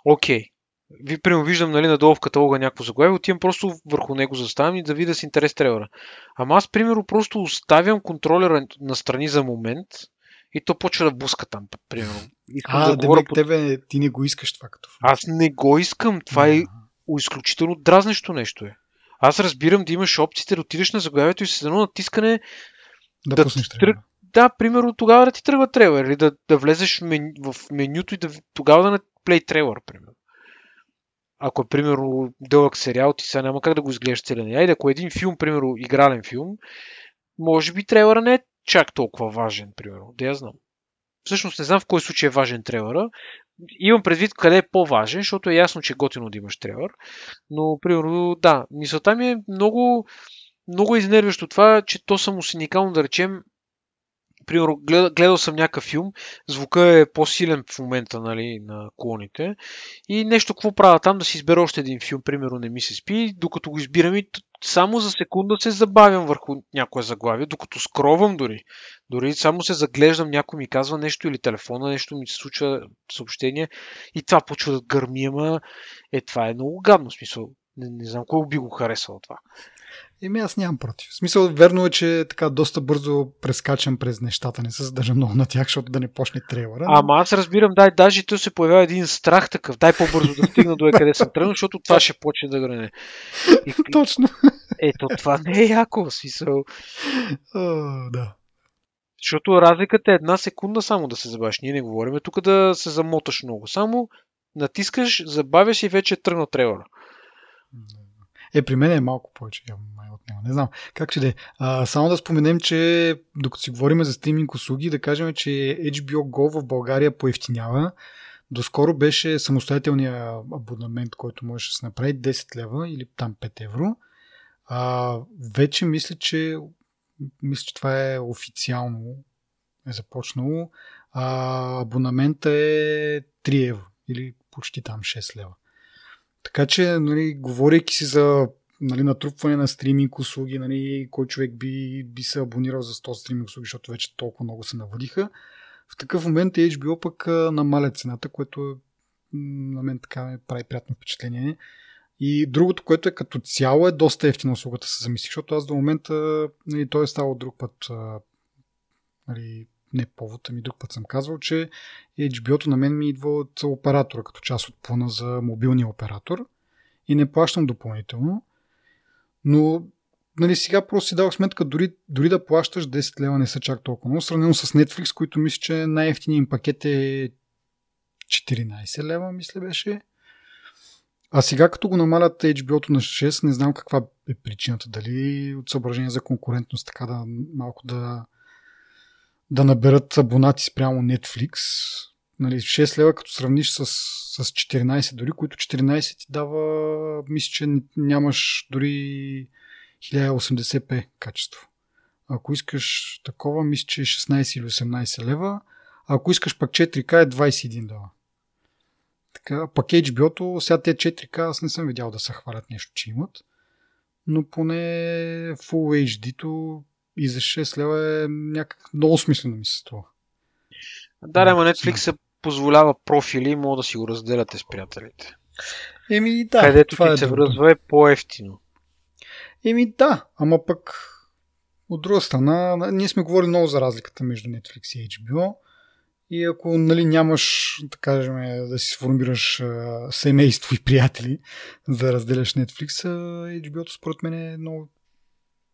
окей. Ви, примерно, виждам нали, надолу в каталога някакво заглавие, отивам просто върху него заставам и да видя с интерес трейлера. Ама аз, примерно, просто оставям контролера на страни за момент и то почва да буска там, примерно. Искам А, да говоря по... тебе ти не го искаш това като функция. Аз не го искам. Това е изключително дразнещо нещо е. Аз разбирам да имаш опциите да отидеш на заглавието и с едно натискане да, да пуснеш тръг- да, примерно тогава да ти тръгва трейлер или да, да влезеш в, мен, в менюто и да, тогава да не плей трейлер, примерно. Ако е, примерно, дълъг сериал, ти сега няма как да го изгледаш целен. Айде, ако е един филм, примерно, игрален филм, може би трейлера не е чак толкова важен, примерно. Да я знам. Всъщност не знам в кой случай е важен трейлера. Имам предвид къде е по-важен, защото е ясно, че е готино да имаш трейлер. Но, примерно, да, мисълта ми е много, много изнервящо това, че то само синикално да речем, примерно, гледал, гледал съм някакъв филм, звука е по-силен в момента нали, на клоните и нещо какво правя там да си избера още един филм, примерно не ми се спи, докато го избирам и само за секунда се забавям върху някое заглавие, докато скровам дори. Дори само се заглеждам, някой ми казва нещо или телефона, нещо ми се случва съобщение и това почва да гърми, ама е, това е много гадно, смисъл. Не, не знам кой би го харесал това. Еми аз нямам против. В смисъл, верно е, че така доста бързо прескачам през нещата, не се задържа много на тях, защото да не почне трейлера. но- Ама аз разбирам, дай, даже то се появява един страх такъв. Дай по-бързо да стигна до е къде съм тръгнал, защото това ще почне да гране. И, Точно. ето, това не е яко, в смисъл. О, да. Защото разликата е една секунда само да се забавиш. Ние не говорим тук да се замоташ много. Само натискаш, забавяш и вече е тръгнал трейлера. Е, при мен е малко повече, явно Не знам. Как ще да е. Само да споменем, че докато си говорим за стриминг услуги, да кажем, че HBO Go в България поевтинява. Доскоро беше самостоятелния абонамент, който можеше да се направи 10 лева или там 5 евро. А, вече мисля, че Мисля, че това е официално е започнало. А абонамента е 3 евро или почти там 6 лева. Така че, нали, говорейки си за нали, натрупване на стриминг услуги, нали, кой човек би, би се абонирал за 100 стриминг услуги, защото вече толкова много се наводиха. В такъв момент HBO пък намаля цената, което на мен така ме прави приятно впечатление. И другото, което е като цяло е доста ефтина услугата се замисли, защото аз до момента, нали, той е ставал друг път, нали, не повод, ами друг път съм казвал, че HBO-то на мен ми идва от оператора, като част от плана за мобилния оператор и не плащам допълнително. Но нали, сега просто си дал сметка, дори, дори да плащаш 10 лева не са чак толкова много, сравнено с Netflix, които мисля, че най-ефтиният им пакет е 14 лева, мисля беше. А сега като го намалят HBO-то на 6, не знам каква е причината. Дали от съображение за конкурентност, така да малко да, да наберат абонати спрямо Netflix. Нали, 6 лева, като сравниш с, с 14 дори, които 14 ти дава, мисля, че нямаш дори 1080p качество. Ако искаш такова, мисля, че е 16 или 18 лева. А ако искаш пак 4K е 21 лева. Така, пак HBO-то, сега те 4K аз не съм видял да се хвалят нещо, че имат. Но поне Full HD-то и за 6 лева е някак много смислено ми се струва. Да, да, Netflix се позволява профили мога да си го разделяте с приятелите. Еми да. Където това ти е се връзва е по-ефтино. Еми да, ама пък от друга страна, ние сме говорили много за разликата между Netflix и HBO. И ако нали, нямаш, да кажем, да си сформираш а, семейство и приятели, за да разделяш Netflix, HBO-то според мен е много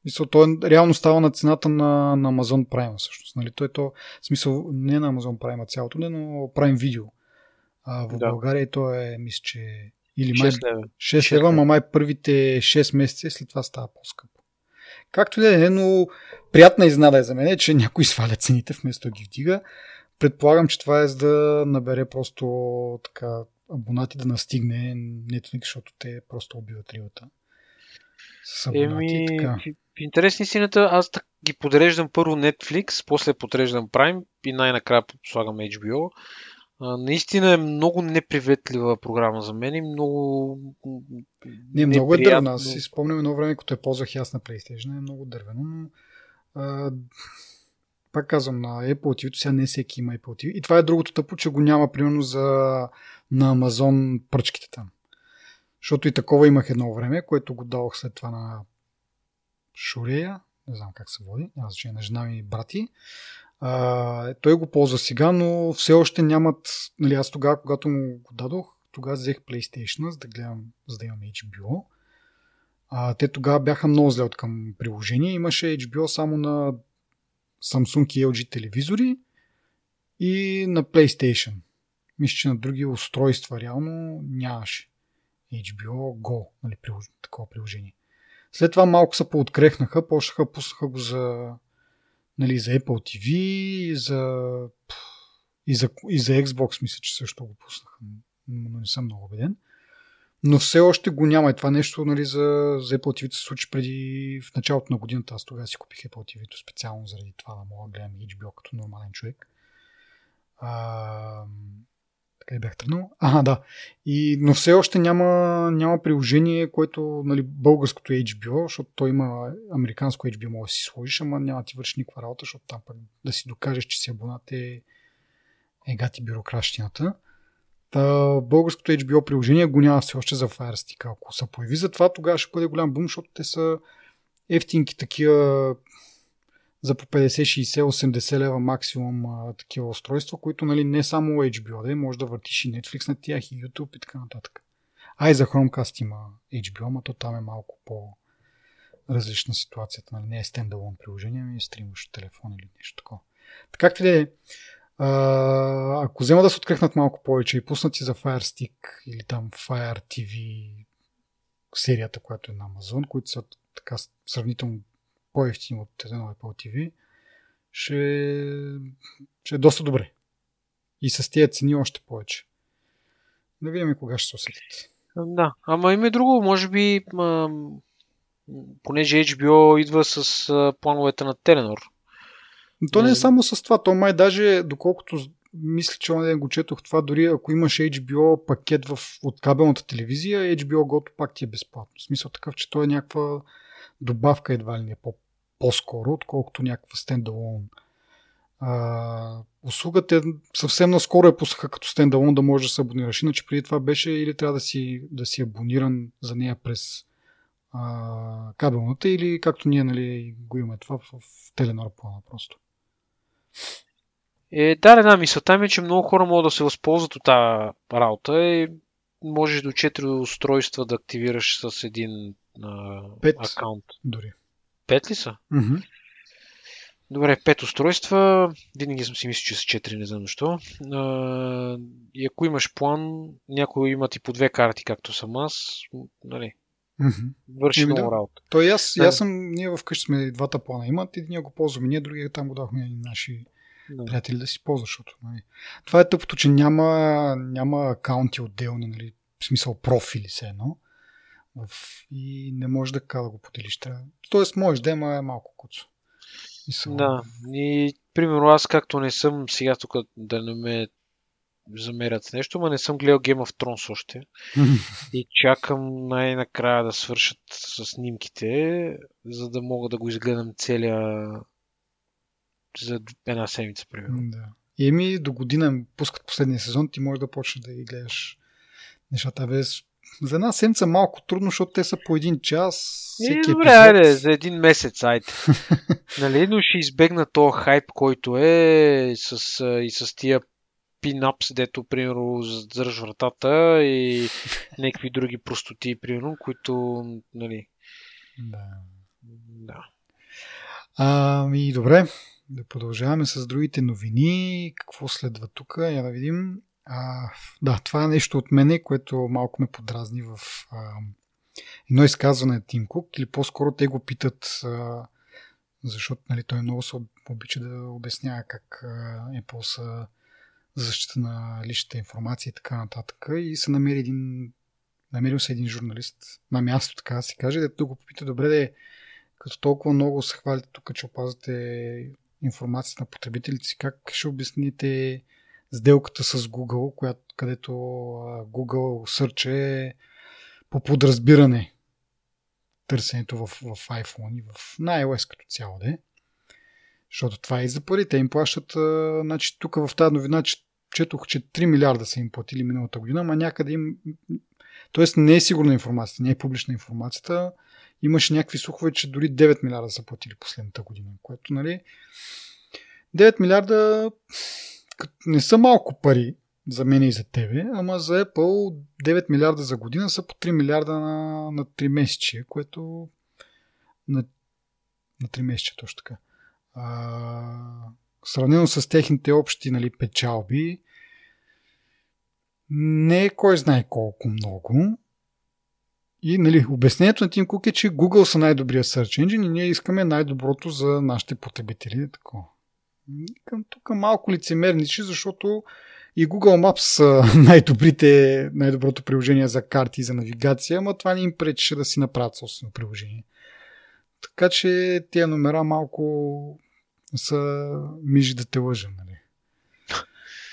Мисъл, то е, реално става на цената на, на Amazon Prime, всъщност. Нали? Той е то, в смисъл, не на Amazon Prime, а цялото, не, но Prime Video. А в да. България то е, мисля, че или май 6 лева, 6 лева, ма май първите 6 месеца след това става по-скъпо. Както и да е, но приятна изнада е за мен, че някой сваля цените вместо да ги вдига. Предполагам, че това е за да набере просто така абонати да настигне Netflix, защото те просто убиват рибата. Еми. В интерес на истината, аз ги подреждам първо Netflix, после подреждам Prime и най-накрая слагам HBO. А, наистина е много неприветлива програма за мен и много. Не, много е дървена. Аз си спомням едно време, като я ползвах аз на PlayStation, е много дървено, но. А, пак казвам, на Apple TV, сега не всеки има Apple TV. И това е другото тъпо, че го няма, примерно, за на Amazon пръчките там. Защото и такова имах едно време, което го давах след това на Шурея, не знам как се води, няма значение на жена ми и брати. А, той го ползва сега, но все още нямат, нали аз тогава, когато му го дадох, тогава взех PlayStation, за да гледам, за да имам HBO. А, те тогава бяха много зле от към приложение. Имаше HBO само на Samsung и LG телевизори и на PlayStation. Мисля, че на други устройства реално нямаше HBO Go, нали, такова приложение. След това малко се пооткрехнаха, почнаха, пуснаха го за, нали, за Apple TV и за, и за, и за Xbox, мисля, че също го пуснаха, но не съм много убеден. Но все още го няма и това нещо нали, за, за Apple TV се случи преди в началото на годината. Аз тогава си купих Apple TV специално заради това да мога да гледам HBO като нормален човек. А, и бях тръгнал. Ага, да. И, но все още няма, няма приложение, което нали, българското HBO, защото той има американско HBO, може да си сложиш, ама няма ти върши никаква работа, защото там пък да си докажеш, че си абонат е, е гати бюрокращината. Та, българското HBO приложение го няма все още за Fire Stick. Ако се появи за това, тогава ще бъде голям бум, защото те са ефтинки такива за по 50, 60, 80 лева максимум а, такива устройства, които нали, не само HBO, да може да въртиш и Netflix на тях и YouTube и така нататък. А и за Chromecast има HBO, но то там е малко по различна ситуацията. Нали? Не е стендалон приложение, ами стримваш телефон или нещо такова. Така както е, ако взема да се открехнат малко повече и пуснати за Fire Stick или там Fire TV серията, която е на Amazon, които са така сравнително по-ефтини от едно Apple TV, ще, ще е доста добре. И с тези цени още повече. Да видим кога ще се усетите. Да, ама има и друго, може би ам, понеже HBO идва с а, плановете на Теленор. Но то не е само с това, то май даже, доколкото мисля, че онен го четох това, дори ако имаш HBO пакет в, от кабелната телевизия, HBO Go пак ти е безплатно. В смисъл такъв, че то е някаква добавка едва ли не по, по-скоро, отколкото някаква стендалон. А, услугата е, съвсем наскоро е пуснаха като стендалон да можеш да се абонираш. Иначе преди това беше или трябва да си, да си абониран за нея през а, кабелната или както ние нали, го имаме това в, в Теленор плана просто. Е, да, да, мисълта ми е, че много хора могат да се възползват от тази работа и можеш до 4 устройства да активираш с един а, Пет. акаунт. Дори. Пет ли са? Mm-hmm. Добре, пет устройства. Винаги съм си мислил, че са 4, не знам защо. А, и ако имаш план, някои имат и по две карти, както съм аз. Нали, Mm-hmm. върши Еми много да. работа. То и аз, Да. аз съм, ние вкъщи сме двата плана имат, един го ползваме, ние другия там го дахме и наши Да. приятели да си ползват, защото нали. това е тъпото, че няма, няма акаунти отделни, нали, в смисъл профили все едно. И не можеш да така да го поделиш. Трябва. Тоест можеш да има е малко куцо. Са, Да, и примерно аз както не съм сега тук да не ме замерят с нещо, но не съм гледал Game of Thrones още и чакам най-накрая да свършат с снимките, за да мога да го изгледам целия за една седмица, примерно. да. И еми до година пускат последния сезон, ти можеш да почнеш да ги гледаш нещата. Бе, с- за една седмица малко трудно, защото те са по един час. И, Всеки добре, епизод. айде, за един месец, айде. нали, но ще избегна този хайп, който е с, и с тия пинапс, дето, примерно, задържаш вратата и някакви други простоти, примерно, които, нали, Да. да. Ами, добре. Да продължаваме с другите новини. Какво следва тук? Я да видим. А, да, това е нещо от мене, което малко ме подразни в а, едно изказване на Тим Кук, или по-скоро те го питат, а, защото нали, той много се обича да обяснява как а, Apple са за защита на личната информация и така нататък. И се намери един, намерил се един журналист на място, така да се каже, дето го попита, добре, де, като толкова много се хвалите тук, че опазвате информацията на потребителите си, как ще обясните сделката с Google, която, където Google Search е по подразбиране търсенето в, в iPhone и в, на iOS като цяло, де. Защото това е и за пари. Те им плащат, а, значи тук в тази новина, че четох, че 3 милиарда са им платили миналата година, ама някъде им... Тоест не е сигурна информацията, не е публична информацията. Имаше някакви слухове, че дори 9 милиарда са платили последната година, което, нали... 9 милиарда не са малко пари за мен и за тебе, ама за Apple 9 милиарда за година са по 3 милиарда на, на 3 месече, което на, на 3 месече точно така. А, сравнено с техните общи нали, печалби, не е кой знае колко много. И нали, обяснението на Тим Кук е, че Google са най-добрия search engine и ние искаме най-доброто за нашите потребители. Такова. Към тук малко лицемерничи, защото и Google Maps са най-добрите, най-доброто приложение за карти и за навигация, ама това не им пречеше да си направят собствено приложение. Така че тия номера малко са мижи да те лъжа, нали.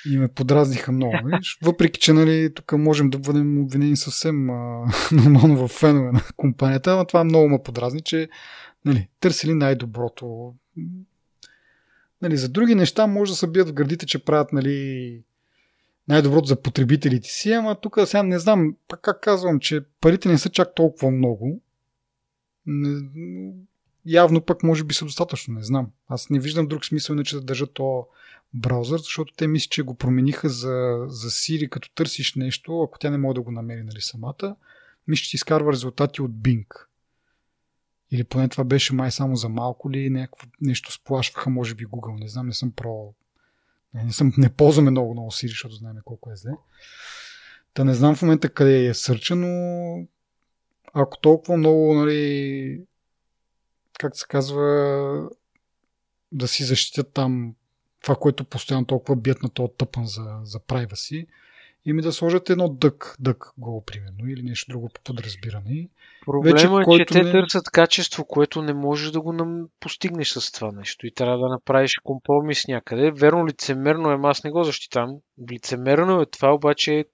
И ме подразниха много. Виж? Въпреки, че нали, тук можем да бъдем обвинени съвсем а, нормално в фенове на компанията, но това много ме подразни, че нали, търсили най-доброто. Нали, за други неща може да се бият в гърдите, че правят нали, най-доброто за потребителите си, ама тук сега не знам, пак как казвам, че парите не са чак толкова много. Не, явно пък може би са достатъчно, не знам. Аз не виждам друг смисъл, иначе да държат то браузър, защото те мислят, че го промениха за, за Siri, като търсиш нещо, ако тя не може да го намери нали, самата, мисля, че ти изкарва резултати от Bing. Или поне това беше май само за малко ли, някакво нещо сплашваха, може би Google, не знам, не съм про... Не, съм, не ползваме много, много Siri, защото знаем колко е зле. Та не знам в момента къде е сърча, но ако толкова много, нали, как се казва, да си защитят там това, което постоянно толкова бият на този тъпън за, за privacy и ми да сложат едно дък, дък гол, примерно, или нещо друго по подразбиране. Проблема Вече, е, че те не... търсят качество, което не можеш да го нам... постигнеш с това нещо и трябва да направиш компромис някъде. Верно, лицемерно е, аз не го защитам. Лицемерно е това, обаче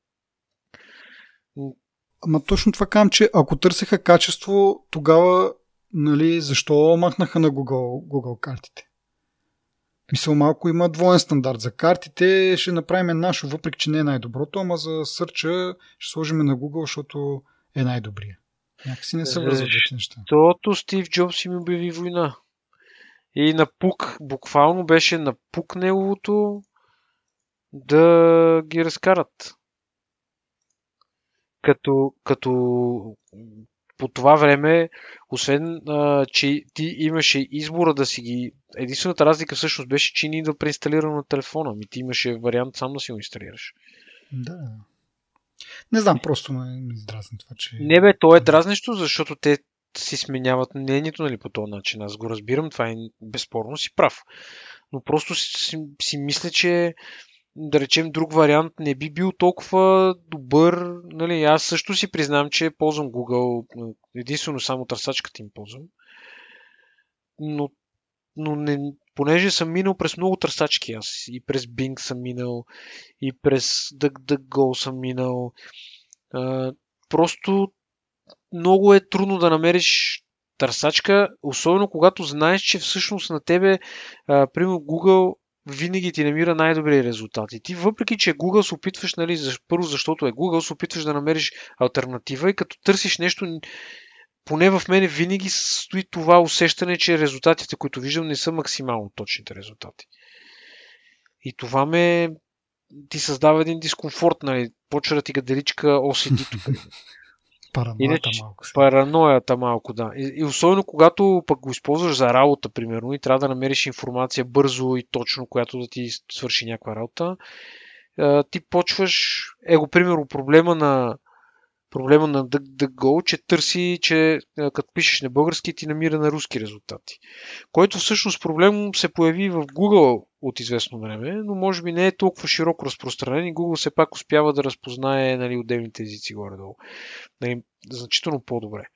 Ама точно това казвам, че ако търсеха качество, тогава нали, защо махнаха на Google, Google картите? Мисля, малко има двоен стандарт. За картите ще направим нашо, въпреки че не е най-доброто, ама за сърча ще сложим на Google, защото е най-добрия. Някакси не са връзват неща. Защото Стив Джобс им обяви война. И напук, буквално беше напук неговото да ги разкарат. Като, като по това време, освен, а, че ти имаше избора да си ги... Единствената разлика всъщност беше, че ни да преинсталира на телефона. Ми ти имаше вариант сам да си го инсталираш. Да. Не знам, просто ме издразни това, че... Не бе, то е дразнещо, защото те си сменяват мнението нали, по този начин. Аз го разбирам, това е безспорно си прав. Но просто си, си мисля, че да речем, друг вариант не би бил толкова добър. Нали, аз също си признам, че ползвам Google, единствено само търсачката им ползвам. Но, но не, понеже съм минал през много търсачки аз, и през Bing съм минал, и през DuckDuckGo съм минал, а, просто много е трудно да намериш търсачка, особено когато знаеш, че всъщност на тебе, а, примерно Google винаги ти намира най-добри резултати. Ти, въпреки че Google се опитваш, нали, първо защото е Google, се опитваш да намериш альтернатива и като търсиш нещо, поне в мене винаги стои това усещане, че резултатите, които виждам, не са максимално точните резултати. И това ме ти създава един дискомфорт, нали? Почва да ти гаделичка OCD-то. Параноята Иначе, малко. Си. Параноята малко, да. И, и особено когато пък го използваш за работа, примерно, и трябва да намериш информация бързо и точно, която да ти свърши някаква работа, ти почваш, его примерно проблема на проблема на DuckDuckGo, че търси, че като пишеш на български ти намира на руски резултати. Който всъщност проблем се появи в Google от известно време, но може би не е толкова широко разпространен и Google все пак успява да разпознае нали, отделните езици горе-долу. Нали, значително по-добре.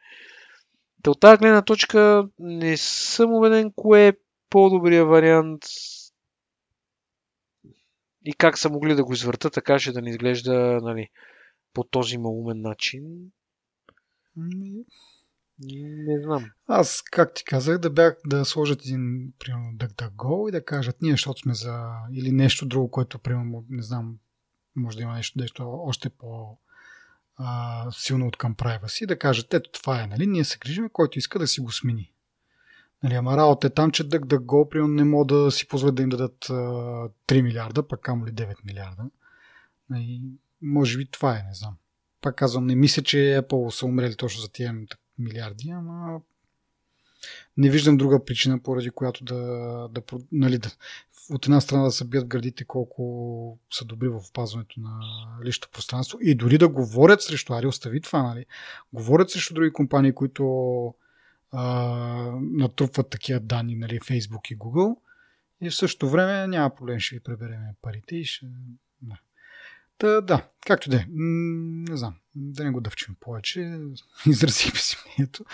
Та от тази гледна точка не съм убеден кое е по-добрия вариант и как са могли да го извърта така, че да не изглежда нали, по този малумен начин? Не, не знам. Аз, как ти казах, да бях да сложат един, примерно, DuckDuckGo и да кажат ние, защото сме за... или нещо друго, което, примерно, не знам, може да има нещо, нещо още по а, силно от към privacy, да кажат, ето това е, нали, ние се грижим, който иска да си го смени. Нали, ама работа е там, че DuckDuckGo, примерно, не мога да си позволят да им дадат а, 3 милиарда, пък камо ли 9 милиарда. Нали, може би това е, не знам. Пак казвам, не мисля, че Apple са умрели точно за тия милиарди, ама не виждам друга причина, поради която да, да, нали, да от една страна да се градите колко са добри в опазването на личното пространство и дори да говорят срещу, ари остави това, нали, говорят срещу други компании, които а, натрупват такива данни, нали, Facebook и Google и в същото време няма проблем, ще ви преберем парите и ще... Да. Та, да, както де. Не знам, да не го дъвчим повече. Изразихме си мнението.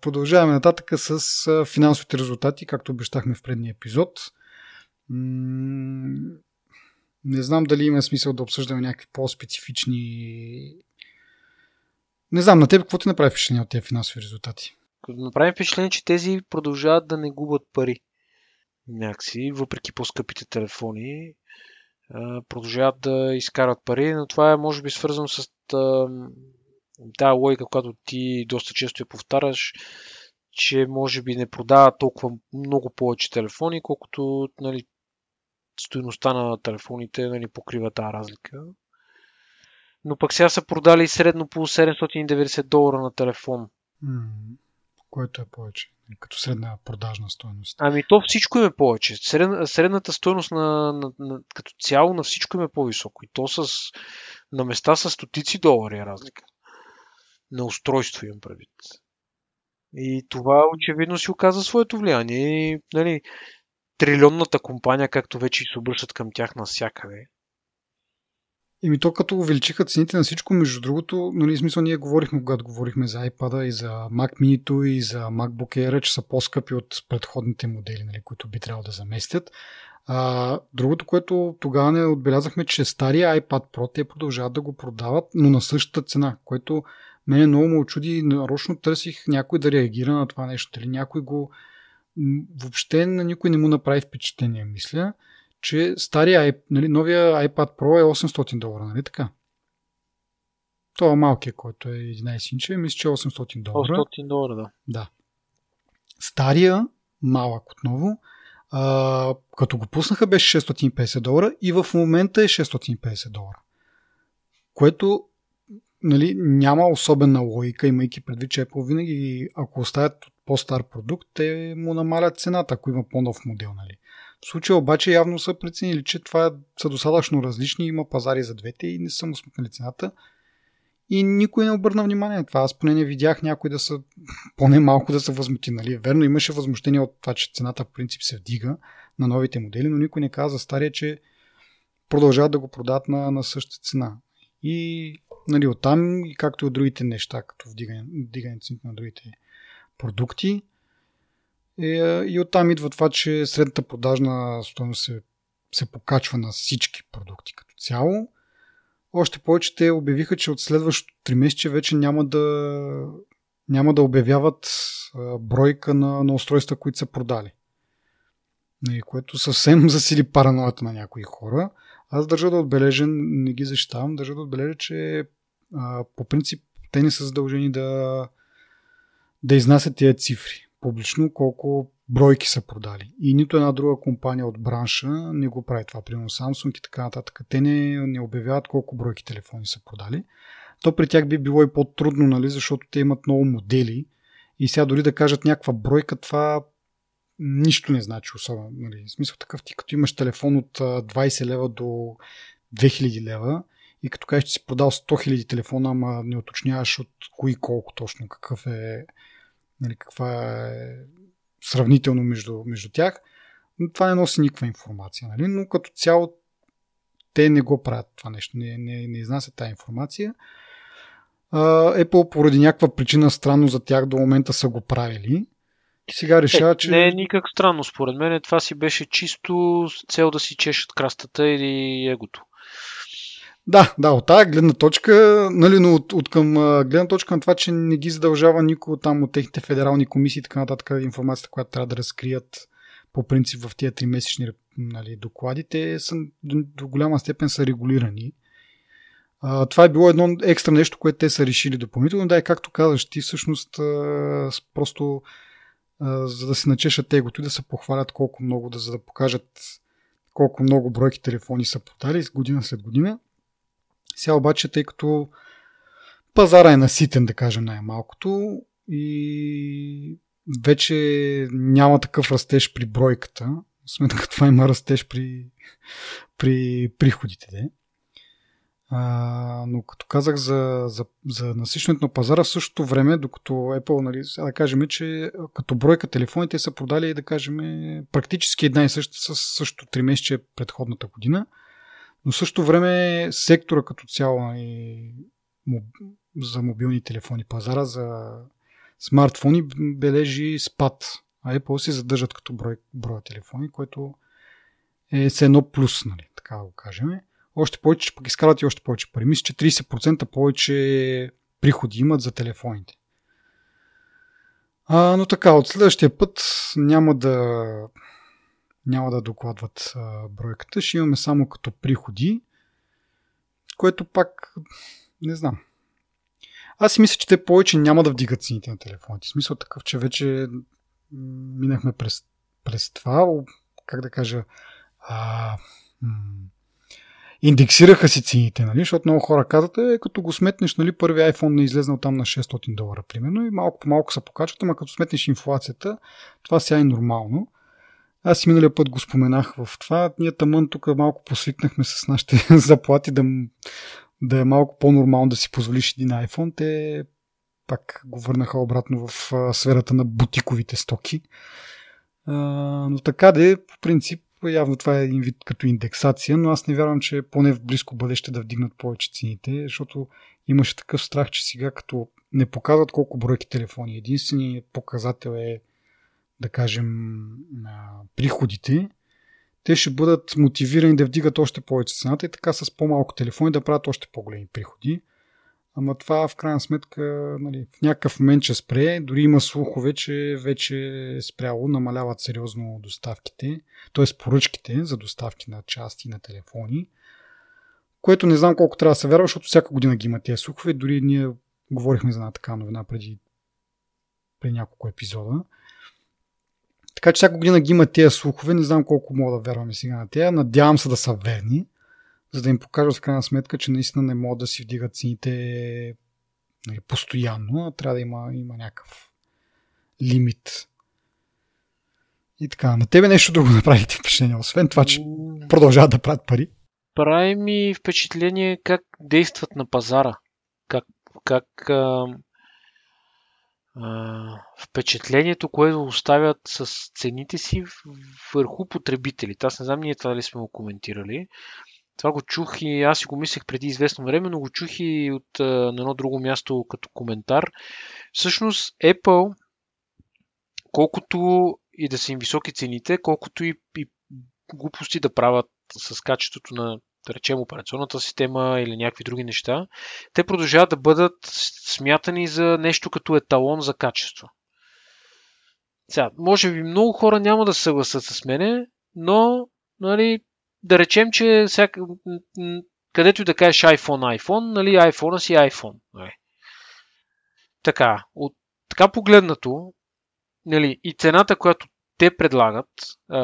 Продължаваме нататък с финансовите резултати, както обещахме в предния епизод. Не знам дали има смисъл да обсъждаме някакви по-специфични... Не знам, на теб какво ти направи впечатление от тези финансови резултати? Направи впечатление, че тези продължават да не губят пари. Някакси, въпреки по-скъпите телефони продължават да изкарват пари, но това е може би свързано с тази логика, която ти доста често я повтаряш, че може би не продава толкова много повече телефони, колкото нали, стоеността на телефоните нали, покрива тази разлика. Но пък сега са продали средно по 790 долара на телефон. Което е повече? като средна продажна стоеност. Ами то всичко им е повече. Сред, средната стоеност на, на, на, като цяло на всичко им е по-високо. И то с, на места с стотици долари е разлика. На устройство имам предвид. И това очевидно си оказа своето влияние. И, нали, трилионната компания, както вече се обръщат към тях навсякъде. Еми то като увеличиха цените на всичко, между другото, нали, смисъл ние говорихме, когато говорихме за iPad и за Mac mini и за MacBook Air, че са по-скъпи от предходните модели, нали, които би трябвало да заместят. А, другото, което тогава не отбелязахме, че стария iPad Pro те продължават да го продават, но на същата цена, което мене много му очуди. Нарочно търсих някой да реагира на това нещо. Дали някой го... Въобще на никой не му направи впечатление, мисля, че стария, нали, новия iPad Pro е 800 долара, нали така? Това е малкият, който е 11 инча, мисля, че е 800 долара. 800 долара, да. Да. Стария, малък отново, а, като го пуснаха беше 650 долара и в момента е 650 долара. Което нали, няма особена логика, имайки предвид, че Apple винаги, ако оставят по-стар продукт, те му намалят цената, ако има по-нов модел. Нали. В случая обаче явно са преценили, че това са достатъчно различни, има пазари за двете и не са му смъкнали цената. И никой не обърна внимание на това. Аз поне не видях някой да са, поне малко да се възмути. Нали? Верно, имаше възмущение от това, че цената в принцип се вдига на новите модели, но никой не каза за стария, че продължават да го продават на, на същата цена. И нали, оттам, както и от другите неща, като вдигане, вдигане цените на другите продукти. И, е, и оттам идва това, че средната продажна стоеност се, се покачва на всички продукти като цяло. Още повече те обявиха, че от следващото 3 месече вече няма да, няма да обявяват бройка на, на устройства, които са продали. Нали, което съвсем засили параноята на някои хора. Аз държа да отбележа, не ги защитавам, държа да отбележа, че а, по принцип те не са задължени да, да изнасят тези цифри публично, колко бройки са продали. И нито една друга компания от бранша не го прави това. Примерно Samsung и така нататък. Те не, не обявяват колко бройки телефони са продали. То при тях би било и по-трудно, нали, защото те имат много модели. И сега дори да кажат някаква бройка, това нищо не значи особено. Нали. В смисъл такъв, ти като имаш телефон от 20 лева до 2000 лева и като кажеш, че си продал 100 000 телефона, ама не уточняваш от кои колко точно, какъв е, нали, каква е сравнително между, между тях, но това не носи никаква информация. Нали? Но като цяло те не го правят това нещо, не, не, не изнасят тази информация. Uh, Apple поради някаква причина странно за тях до момента са го правили. Сега решава, е, че... Не е никак странно, според мен. Това си беше чисто с цел да си чешат крастата или егото. Да, да, от тази гледна точка, нали, но от, от към гледна точка на това, че не ги задължава никой там от техните федерални комисии и така нататък информацията, която трябва да разкрият по принцип в тези три месечни нали, доклади, те са, до, голяма степен са регулирани. А, това е било едно екстра нещо, което те са решили допълнително. Да, и както казаш, ти всъщност а, просто а, за да се начешат егото и да се похвалят колко много, да, за да покажат колко много бройки телефони са подали година след година. Сега обаче, тъй като пазара е наситен, да кажем най-малкото, и вече няма такъв растеж при бройката, сметка това има растеж при, при приходите. Де. А, но като казах за, за, за насищането на пазара, в същото време, докато Apple, нали, да кажем, че като бройка телефоните са продали, да кажем, практически една и съща с същото 3 месече предходната година, но в същото време сектора като цяло и за мобилни телефони, пазара за смартфони бележи спад. А Apple си задържат като брой, броя телефони, което е с едно плюс, нали, така да го кажем. Още повече, пък изкарват и още повече пари. Мисля, че 30% повече приходи имат за телефоните. А, но така, от следващия път няма да няма да докладват бройката, ще имаме само като приходи, което пак не знам. Аз си мисля, че те повече няма да вдигат цените на телефоните. Смисъл такъв, че вече минахме през, през това, как да кажа, а, м- индексираха си цените, нали? защото много хора казват, е, като го сметнеш, нали, първи iPhone не е излезнал там на 600 долара, примерно, и малко по малко се покачват, ама като сметнеш инфлацията, това сега е нормално. Аз и миналия път го споменах в това. Ние тъмън тук малко посвикнахме с нашите заплати да, да е малко по-нормално да си позволиш един iPhone. Те пак го върнаха обратно в сферата на бутиковите стоки. но така де, по принцип. Явно това е един вид като индексация, но аз не вярвам, че поне в близко бъдеще да вдигнат повече цените, защото имаше такъв страх, че сега като не показват колко бройки телефони, единственият показател е да кажем приходите, те ще бъдат мотивирани да вдигат още повече цената и така с по-малко телефони да правят още по-големи приходи. Ама това в крайна сметка нали, в някакъв момент ще спре. Дори има слухове, че вече е спряло, намаляват сериозно доставките, т.е. поръчките за доставки на части на телефони, което не знам колко трябва да се вярва, защото всяка година ги има тези слухове. Дори ние говорихме за една така новина преди, преди няколко епизода. Така че всяка година ги има тези слухове, не знам колко мога да вярваме сега на тези. Надявам се да са верни за да им покажат в крайна сметка, че наистина не могат да си вдигат цените нали, постоянно, а трябва да има, има някакъв лимит. И така, на тебе нещо друго направи ти впечатление, освен това, че продължават да правят пари. Прави ми впечатление как действат на пазара. Как, как а, впечатлението, което оставят с цените си върху потребителите. Аз не знам ние това ли сме го коментирали, това го чух и аз си го мислех преди известно време, но го чух и от на едно друго място като коментар. Всъщност Apple, колкото и да са им високи цените, колкото и, и глупости да правят с качеството на, да речем, операционната система или някакви други неща, те продължават да бъдат смятани за нещо като еталон за качество. Сега, може би много хора няма да се съгласят с мене, но нали, да речем, че всяка, където и да кажеш iPhone, iPhone, нали, iPhone си iPhone. Нали. Така, от, така погледнато, нали, и цената, която те предлагат, а,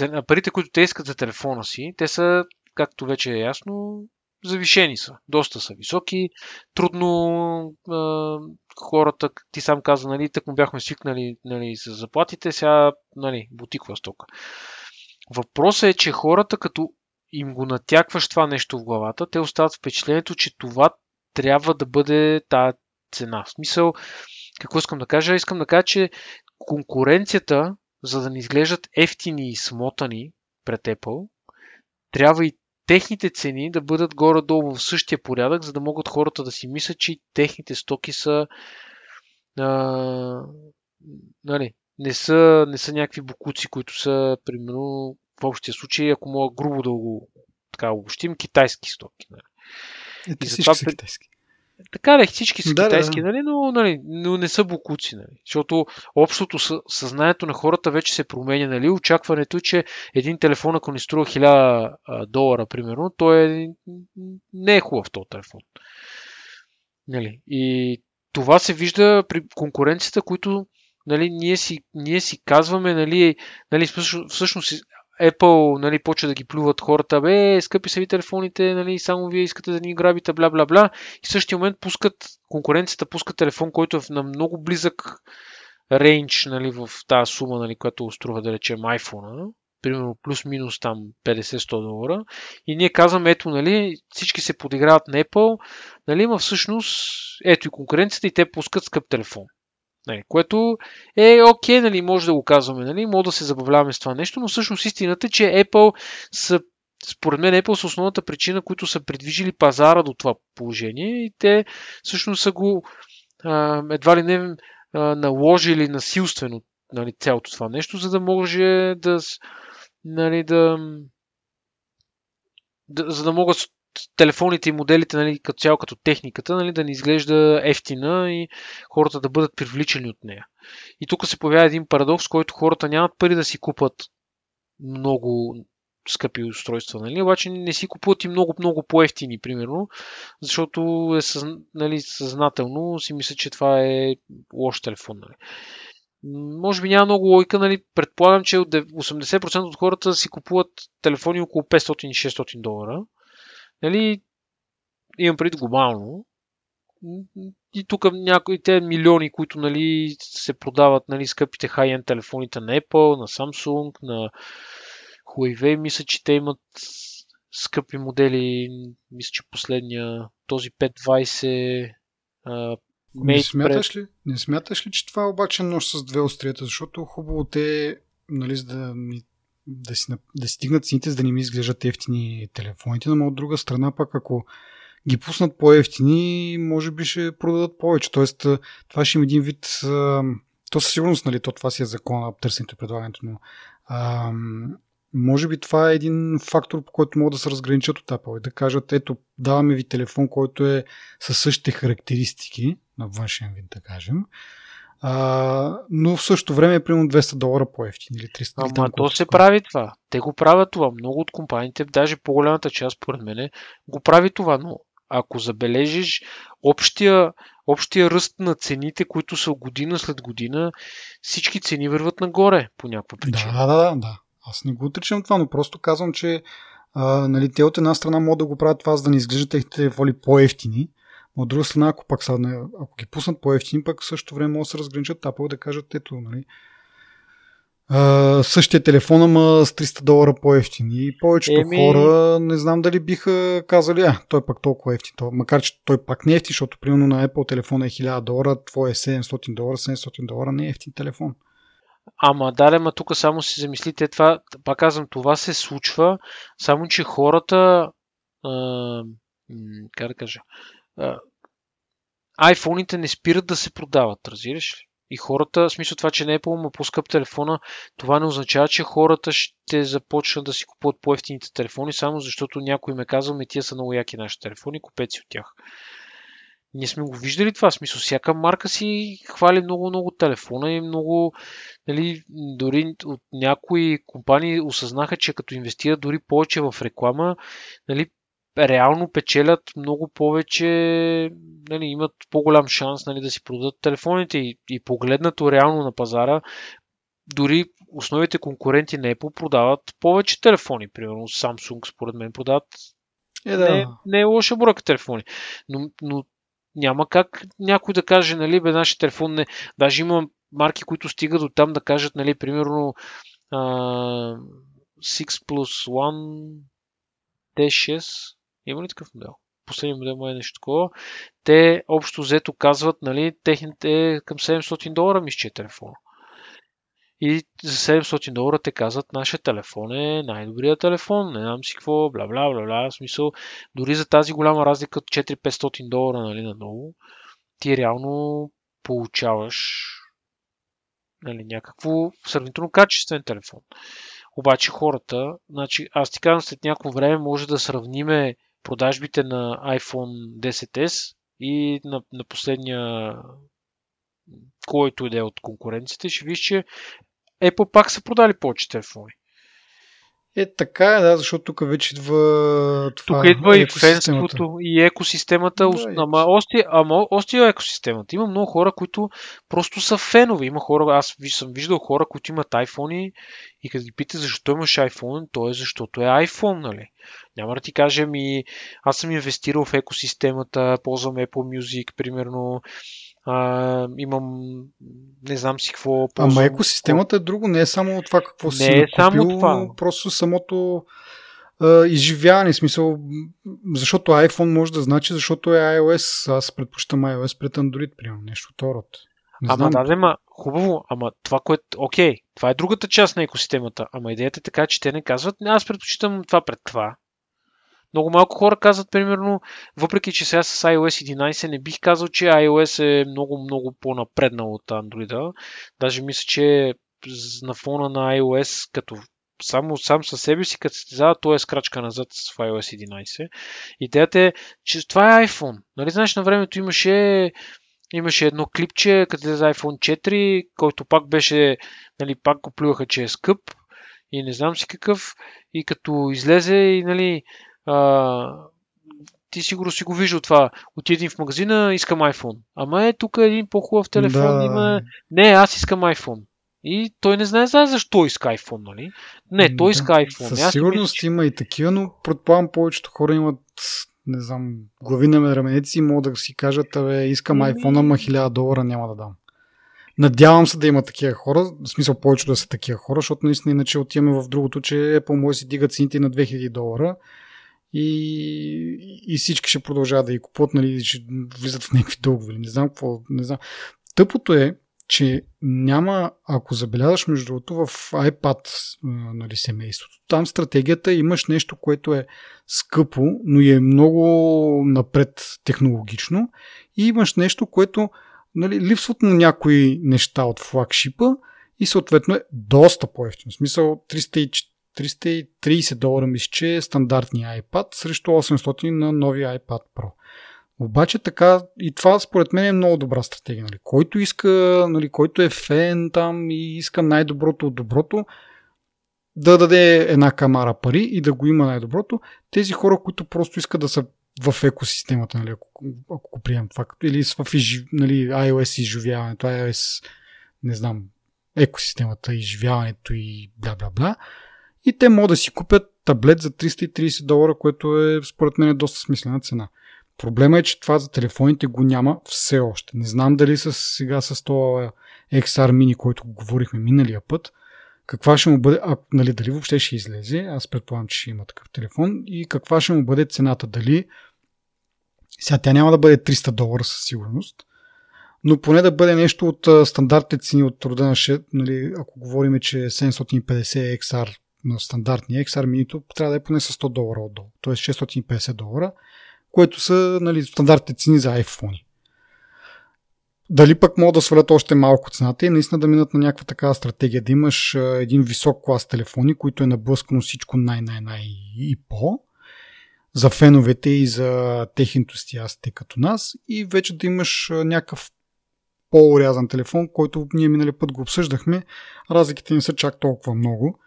а, парите, които те искат за телефона си, те са, както вече е ясно, завишени са. Доста са високи. Трудно а, хората, ти сам каза, нали, так му бяхме свикнали нали, с заплатите, сега нали, бутиква стока. Въпросът е, че хората, като им го натякваш това нещо в главата, те остават впечатлението, че това трябва да бъде тази цена. В смисъл, какво искам да кажа? Искам да кажа, че конкуренцията, за да не изглеждат ефтини и смотани пред Apple, трябва и техните цени да бъдат горе-долу в същия порядък, за да могат хората да си мислят, че техните стоки са а, нали, не са, не са някакви букуци, които са, примерно, в общия случай, ако мога грубо да го така обобщим, китайски стоки. Нали. Е, и затова, са китайски. Така да, всички са да, китайски, да. Нали, но, нали, но не са букуци. Нали. Защото общото съзнанието на хората вече се променя. Нали. Очакването е, че един телефон, ако не струва 1000 долара, примерно, той е, не е хубав този телефон. Нали. И това се вижда при конкуренцията, които нали, ние, си, ние си казваме, нали, нали, всъщност Apple нали, почва да ги плюват хората, бе, скъпи са ви телефоните, нали, само вие искате да ни грабите, бла, бла, бла. И в същия момент пускат, конкуренцията пуска телефон, който е на много близък рейндж нали, в тази сума, нали, която струва да речем iPhone, примерно плюс-минус там 50-100 долара. И ние казваме, ето, нали, всички се подиграват на Apple, нали, но всъщност, ето и конкуренцията и те пускат скъп телефон. Нали, което е окей, нали, може да го казваме, нали, може да се забавляваме с това нещо, но всъщност истината е, че Apple са, според мен Apple са основната причина, които са придвижили пазара до това положение и те всъщност са го а, едва ли не а, наложили насилствено нали, цялото това нещо, за да може да, нали, да, да за да могат телефоните и моделите, нали, като цяло като техниката, нали, да не изглежда ефтина и хората да бъдат привличани от нея. И тук се появява един парадокс, който хората нямат пари да си купат много скъпи устройства, нали? обаче не си купуват и много, много по-ефтини, примерно, защото е съз, нали, съзнателно си мисля, че това е лош телефон. Нали? Може би няма много логика, нали? предполагам, че 80% от хората си купуват телефони около 500-600 долара Нали, имам преди глобално. И тук някои те милиони, които нали, се продават нали, скъпите high-end телефоните на Apple, на Samsung, на Huawei, мисля, че те имат скъпи модели. Мисля, че последния, този 520 uh, не смяташ, ли, не смяташ ли, че това обаче е нож с две острията, защото хубаво те, нали, за да ми да си, да си дигнат цените, за да не ми изглеждат ефтини телефоните, но от друга страна пък ако ги пуснат по-ефтини, може би ще продадат повече. Тоест, това ще има един вид... То със сигурност, нали, то това си е закона, търсенето и предлагането, но а, може би това е един фактор, по който могат да се разграничат от Apple и да кажат, ето, даваме ви телефон, който е със същите характеристики, на външен вид, да кажем, а, но в същото време е примерно 200 долара по-ефтин или 300 Ама там, то се такова. прави това. Те го правят това. Много от компаниите, даже по-голямата част, поред мене, го прави това, но ако забележиш общия, общия ръст на цените, които са година след година, всички цени върват нагоре по някаква причина. Да, да, да, да. Аз не го отричам това, но просто казвам, че а, нали, те от една страна могат да го правят това, за да не изглеждат техните телефони по-ефтини, но от друга страна, ако пак са, ако ги пуснат по-ефтини, пък също време могат да се разграничат Apple да кажат, ето, нали, а, същия телефон, ама с 300 долара по-ефтин. И повечето Еми... хора не знам дали биха казали, а, той пак толкова ефтин. То, макар, че той пак не е защото примерно на Apple телефона е 1000 долара, твой е 700 долара, 700 долара не е ефтин телефон. Ама да, ма тук само си замислите, това, пак казвам, това се случва, само че хората, а, как да кажа, айфоните не спират да се продават, разбираш ли? И хората, в смисъл това, че не е по по-скъп телефона, това не означава, че хората ще започнат да си купуват по-ефтините телефони, само защото някой ме казва, ме тия са много яки наши телефони, купете си от тях. Ние сме го виждали това, в смисъл всяка марка си хвали много-много телефона и много, нали, дори от някои компании осъзнаха, че като инвестират дори повече в реклама, нали, реално печелят много повече, нали, имат по-голям шанс нали, да си продадат телефоните и, и погледнато реално на пазара, дори основните конкуренти на Apple продават повече телефони. Примерно Samsung, според мен, продават е, да. не, не е лоша бройка телефони. Но, но няма как някой да каже, нали, бе, нашия телефон не... Даже има марки, които стигат до там да кажат, нали, примерно а, 6 plus 1 T6 има ли такъв модел? Последният модел е нещо такова. Те общо взето казват, нали, техните към 700 долара мисля, е телефона. И за 700 долара те казват, нашия телефон е най-добрият телефон, не знам си какво, бла бла бла бла, в смисъл, дори за тази голяма разлика от 4-500 долара, нали, надолу, ти реално получаваш нали, някакво сравнително качествен телефон. Обаче хората, значи, аз ти казвам, след някакво време може да сравниме продажбите на iPhone 10s и на, на последния който иде от конкуренцията, ще виж, че Apple пак са продали повече телефони. Е, така е, да, защото тук вече идва това Тук идва и фенството, и екосистемата, да, ама, още, ама още е екосистемата. Има много хора, които просто са фенове. Има хора, аз съм виждал хора, които имат iPhone и като ги питате защо имаш iPhone, то е защото е iPhone, нали? Няма да ти кажа ми, аз съм инвестирал в екосистемата, ползвам Apple Music, примерно, а, имам не знам си какво. Ползвам. Ама екосистемата е друго, не е само това какво не си е само това. просто самото а, изживяване, смисъл, защото iPhone може да значи, защото е iOS, аз предпочитам iOS пред Android, примерно, нещо от род. Не ама да, ма, хубаво, ама това, което, окей, това е другата част на екосистемата, ама идеята е така, че те не казват, не, аз предпочитам това пред това. Много малко хора казват, примерно, въпреки че сега с iOS 11 не бих казал, че iOS е много, много по-напреднал от Android. Даже мисля, че на фона на iOS, като само сам със себе си, като състезава, то е скрачка назад в iOS 11. Идеята е, че това е iPhone. Нали знаеш, на времето имаше имаше едно клипче, къде за iPhone 4, който пак беше, нали, пак го плюваха, че е скъп и не знам си какъв. И като излезе и, нали, а, ти сигурно си го виждал това. Отидем в магазина, искам iPhone. Ама е, тук е един по-хубав телефон. Да. Има... Не, аз искам iPhone. И той не знае защо иска iPhone, нали? Не, той иска iPhone. Със сигурност мисля, има и такива, но предполагам повечето хора имат не знам, глави на раменеци и могат да си кажат, абе, искам ами- iPhone, ама 1000 долара няма да дам. Надявам се да има такива хора, в смисъл повече да са такива хора, защото наистина иначе отиваме в другото, че Apple може да си дига цените на 2000 долара и, и всички ще продължават да ги купуват, нали, ще влизат в някакви дългове. Не знам какво, не знам. Тъпото е, че няма, ако забелязваш между другото в iPad нали, семейството, там стратегията имаш нещо, което е скъпо, но е много напред технологично и имаш нещо, което нали, липсват му някои неща от флагшипа и съответно е доста по-ефтино. В смисъл 300 330 долара мисля, че е стандартния iPad срещу 800 на новия iPad Pro. Обаче така, и това според мен е много добра стратегия. Нали? Който иска, нали, който е фен там и иска най-доброто от доброто, да даде една камара пари и да го има най-доброто. Тези хора, които просто искат да са в екосистемата, нали, ако, ако го приемам това, или в нали, iOS изживяването, iOS, не знам, екосистемата, изживяването и бла-бла-бла. И те могат да си купят таблет за 330 долара, което е според мен е доста смислена цена. Проблема е, че това за телефоните го няма все още. Не знам дали с, сега с това XR Mini, който го говорихме миналия път, каква ще му бъде, а, нали, дали въобще ще излезе, аз предполагам, че ще има такъв телефон и каква ще му бъде цената, дали сега тя няма да бъде 300 долара със сигурност, но поне да бъде нещо от стандартните цени от рода на 6, нали, ако говорим, че 750 XR на стандартния XR Mini, трябва да е поне с 100 долара отдолу, т.е. 650 долара което са нали, стандартните цени за iPhone. Дали пък могат да свалят още малко цената и наистина да минат на някаква такава стратегия, да имаш един висок клас телефони, които е наблъскано всичко най-най-най и по, за феновете и за тех ентусиастите като нас и вече да имаш някакъв по-урязан телефон, който ние минали път го обсъждахме. Разликите не са чак толкова много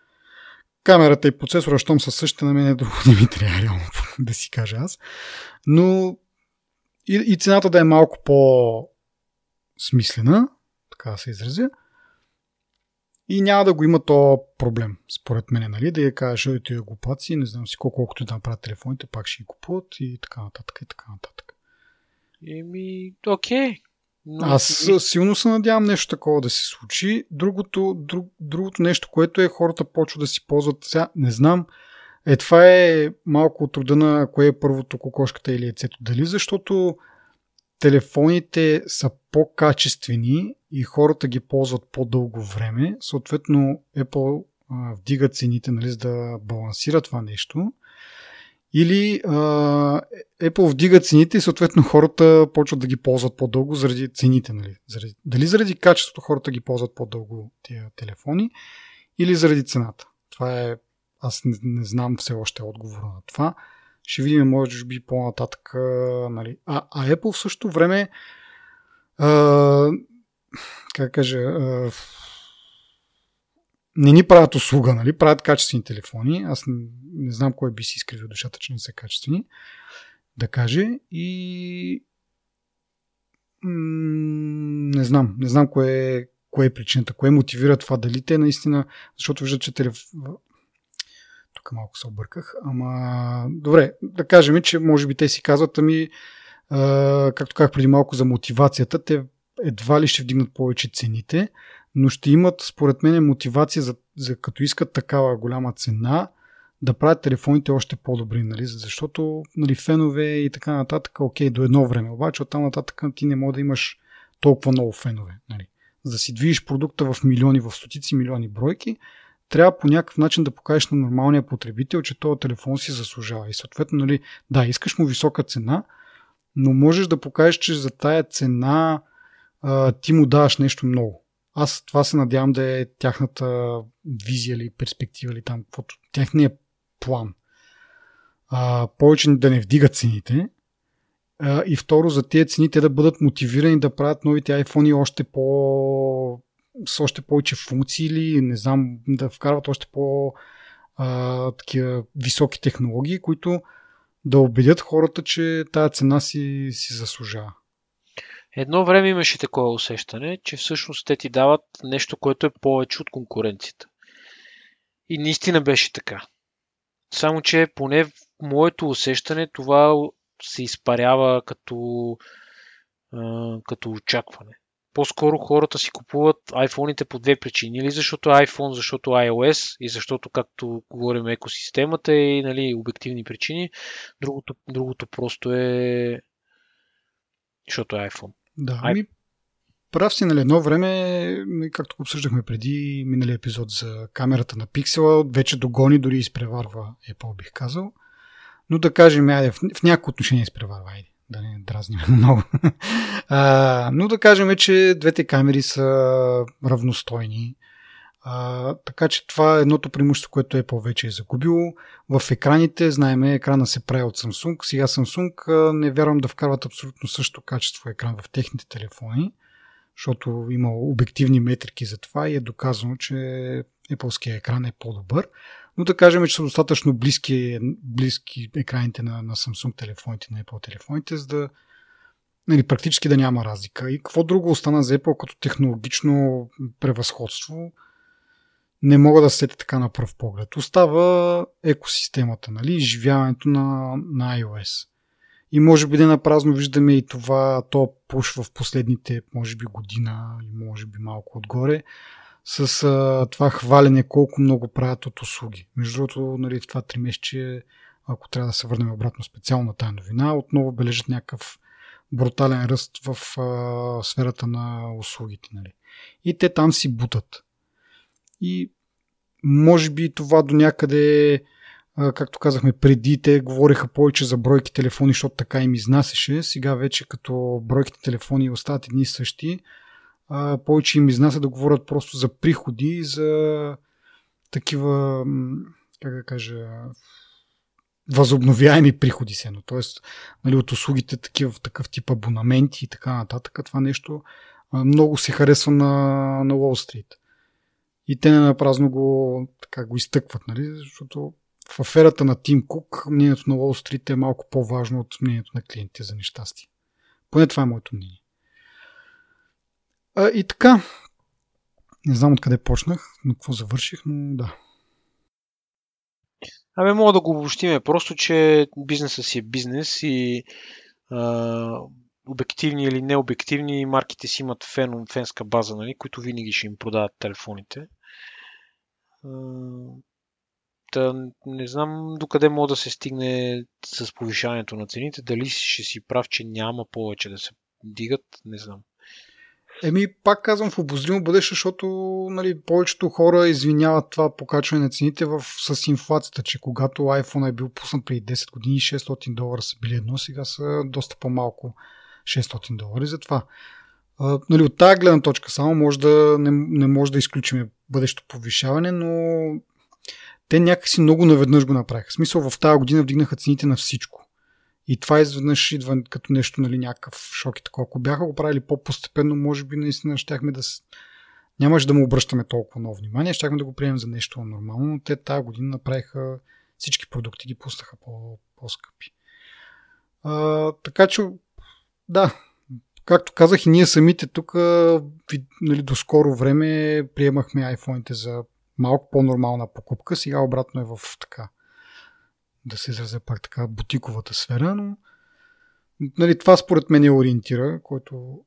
камерата и процесора, щом са същите, на мен е друго не трябва реално да си кажа аз. Но и, и цената да е малко по-смислена, така да се изразя, и няма да го има то проблем, според мен, нали? Да я кажеш, ой, тия глупаци, не знам си колко, колкото да направят телефоните, пак ще ги купуват и така нататък, и така нататък. Еми, окей. Но... Аз силно се надявам нещо такова да се случи. Другото, друг, другото нещо, което е хората почват да си ползват сега, не знам, е това е малко от рода на кое е първото кокошката или яйцето. Дали защото телефоните са по-качествени и хората ги ползват по-дълго време, съответно Apple вдига цените, нали, за да балансира това нещо. Или а, Apple вдига цените и съответно хората почват да ги ползват по-дълго заради цените. Нали? Заради, дали заради качеството хората ги ползват по-дълго тия телефони или заради цената. Това е, аз не, не знам все още отговора на това. Ще видим, може би, по-нататък. Нали. А, а Apple в същото време а, как кажа, а, не ни правят услуга, нали? правят качествени телефони. Аз не, не знам кой би си изкривил душата, че не са качествени. Да каже. И не знам. Не знам кое кое е причината, кое мотивира това. Дали те наистина, защото виждат, че телеф... Тук малко се обърках. Ама, добре, да кажем, че може би те си казват, ами, а, както казах преди малко за мотивацията, те едва ли ще вдигнат повече цените, но ще имат, според мен, мотивация за, за като искат такава голяма цена, да правят телефоните още по-добри, нали? защото нали, фенове и така нататък, окей, до едно време, обаче оттам нататък ти не може да имаш толкова много фенове. Нали? За да си движиш продукта в милиони, в стотици милиони бройки, трябва по някакъв начин да покажеш на нормалния потребител, че този телефон си заслужава. И съответно, нали, да, искаш му висока цена, но можеш да покажеш, че за тая цена а, ти му даваш нещо много. Аз това се надявам да е тяхната визия или перспектива или там, каквото, тяхния план. А, повече да не вдигат цените. А, и второ, за тези цени те да бъдат мотивирани да правят новите iPhone още по с още повече функции или не знам, да вкарват още по а, такива високи технологии, които да убедят хората, че тази цена си, си заслужава. Едно време имаше такова усещане, че всъщност те ти дават нещо, което е повече от конкуренцията. И наистина беше така. Само, че поне в моето усещане това се изпарява като, като очакване. По-скоро хората си купуват iPhone-ите по две причини. Или защото iPhone, защото iOS и защото, както говорим, екосистемата и нали, обективни причини. Другото, другото просто е защото е iPhone. Да, ами Прав си, нали, едно време, както го обсъждахме преди миналия епизод за камерата на пиксела, вече догони, дори изпреварва Apple, бих казал. Но да кажем, айде, в, в някакво отношение изпреварва, айде, да не дразним много. а, но да кажем, че двете камери са равностойни. А, така че това е едното преимущество, което Apple вече е загубило. В екраните, знаеме, екрана се прави от Samsung. Сега Samsung не вярвам да вкарват абсолютно също качество екран в техните телефони защото има обективни метрики за това и е доказано, че Apple екран е по-добър. Но да кажем, че са достатъчно близки, близки екраните на, на Samsung телефоните, на Apple телефоните, за да нали, практически да няма разлика. И какво друго остана за Apple като технологично превъзходство? Не мога да сетя така на пръв поглед. Остава екосистемата, нали, изживяването на, на iOS. И може би на празно виждаме и това, то пуш в последните, може би година и може би малко отгоре, с а, това хвалене колко много правят от услуги. Между другото, нали, в това три месече, ако трябва да се върнем обратно специално на тази новина, отново бележат някакъв брутален ръст в а, сферата на услугите. Нали. И те там си бутат. И може би това до някъде както казахме преди, те говореха повече за бройки телефони, защото така им изнасяше. Сега вече като бройките телефони остават едни и същи, повече им изнася да говорят просто за приходи и за такива, как да кажа, възобновяеми приходи сено. Тоест, нали, от услугите такива, такъв тип абонаменти и така нататък. Това нещо много се харесва на, на Уолл Стрит. И те не напразно го, така, го изтъкват, нали, защото в аферата на Тим Кук мнението на Wall Street е малко по-важно от мнението на клиентите за нещастие. Поне това е моето мнение. А, и така, не знам откъде почнах, но какво завърших, но да. Абе, мога да го обобщиме. Просто, че бизнесът си е бизнес и а, обективни или необективни марките си имат фен, фенска база, нали, които винаги ще им продават телефоните. Та, не знам докъде мога да се стигне с повишаването на цените. Дали ще си прав, че няма повече да се дигат, не знам. Еми, пак казвам в обозримо бъдеще, защото нали, повечето хора извиняват това покачване на цените в, с инфлацията, че когато iPhone е бил пуснат преди 10 години, 600 долара са били едно, сега са доста по-малко 600 долари. Затова нали, от тази гледна точка само може да, не, не може да изключим бъдещо повишаване, но те някакси много наведнъж го направиха. В смисъл в тази година вдигнаха цените на всичко. И това изведнъж идва като нещо, нали, някакъв шок и такова. Ако бяха го правили по-постепенно, може би наистина щяхме да... Нямаше да му обръщаме толкова много внимание, щяхме да го приемем за нещо нормално, но те тази година направиха всички продукти ги пуснаха по- по-скъпи. Така че, да, както казах и ние самите тук, нали, до скоро време приемахме iPhone-ите за малко по-нормална покупка. Сега обратно е в така, да се изразя пак така, бутиковата сфера, но нали, това според мен е ориентира, който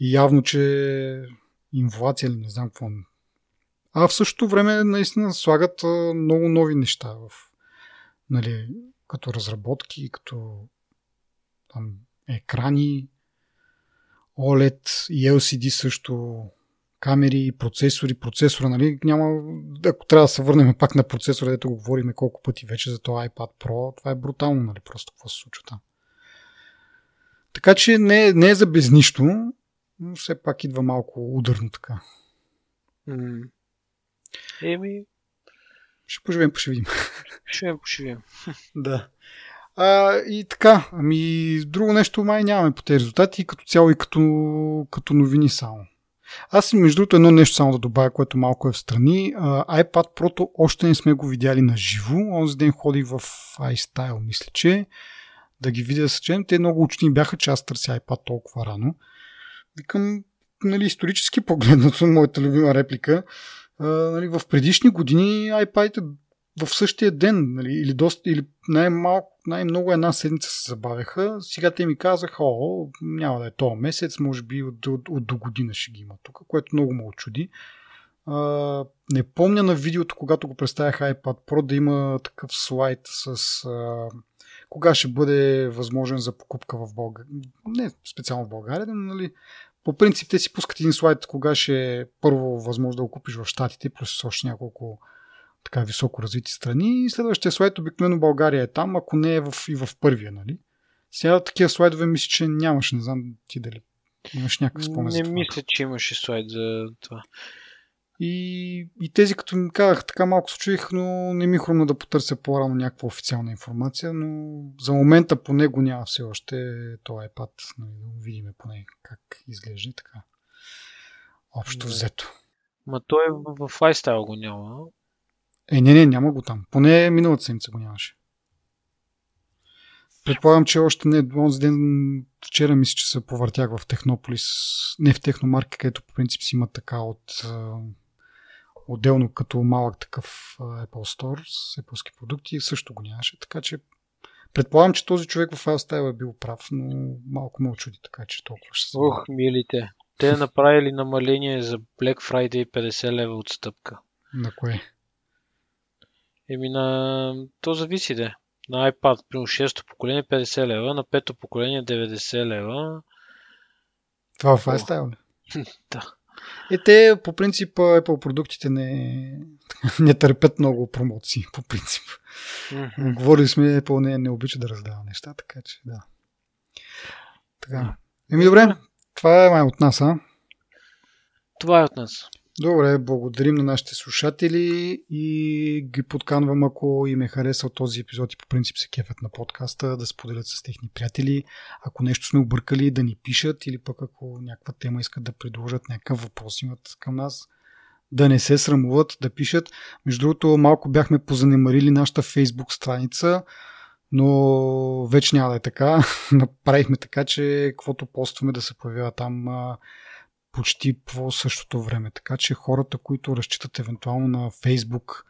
явно, че инфлация или не знам какво. А в същото време наистина слагат много нови неща в, нали, като разработки, като там, екрани, OLED и LCD също камери, процесори, процесора, нали, няма, ако трябва да се върнем пак на процесора, дето го говорим колко пъти вече за това iPad Pro, това е брутално, нали, просто какво се случва там. Така че не, не е за без нищо, но все пак идва малко ударно така. Mm. Еми... Ще поживем, пошевим. Ще пошевим. да. А, и така, ами друго нещо май нямаме по тези резултати, като цяло и като, като новини само. Аз между другото едно нещо само да добавя, което малко е в страни. Uh, iPad Pro още не сме го видяли на живо. Онзи ден ходих в iStyle, мисля, че да ги видя с чем. Те много учени бяха, че аз търся iPad толкова рано. Викам, нали, исторически погледнато, моята любима реплика, uh, нали, в предишни години iPad в същия ден, нали, или, доста, или най-малко, най-много една седмица се забавяха. Сега те ми казаха, о, няма да е този месец, може би от, от, от до година ще ги има тук, което много ме очуди. А, не помня на видеото, когато го представях iPad Pro, да има такъв слайд с а, кога ще бъде възможен за покупка в България. Не специално в България, но нали, по принцип те си пускат един слайд, кога ще е първо възможно да го купиш в Штатите, плюс още няколко така високо развити страни. И следващия слайд обикновено България е там, ако не е в, и в първия, нали? Сега такива слайдове мисля, че нямаше, не знам ти дали имаш някакъв спомен. Не мисля, че имаше слайд за това. И, и тези, като ми казах, така малко се чуих, но не ми хрумна да потърся по-рано някаква официална информация, но за момента по него няма все още този iPad. Нали, да видим поне как изглежда така. Общо да. взето. Ма той е в iStyle го няма. Е, не, не, няма го там. Поне миналата седмица го нямаше. Предполагам, че още не. Онзи ден, вчера мисля, че се повъртях в Технополис, не в Техномарка, където по принцип си има така от отделно като малък такъв Apple Store с Apple продукти, също го нямаше. Така че предполагам, че този човек в iStyle е бил прав, но малко ме очуди, така че толкова ще се. Ох, милите. Те направили намаление за Black Friday 50 лева отстъпка. На кое? Еми на... То зависи де. На iPad, при 6-то поколение 50 лева, на 5-то поколение 90 лева. Това в iStyle ли? да. Е, те по принцип Apple продуктите не, не търпят много промоции, по принцип. Mm-hmm. Говорили сме, Apple не, не обича да раздава неща, така че да. Така. Еми добре, това е май от нас, а? Това е от нас. Добре, благодарим на нашите слушатели и ги подканвам, ако им е харесал този епизод и по принцип се кефят на подкаста, да споделят с техни приятели. Ако нещо сме объркали, да ни пишат или пък ако някаква тема искат да предложат някакъв въпрос имат към нас, да не се срамуват, да пишат. Между другото, малко бяхме позанемарили нашата фейсбук страница, но вече няма да е така. Направихме така, че каквото постваме да се появява там почти по същото време. Така че хората, които разчитат евентуално на Фейсбук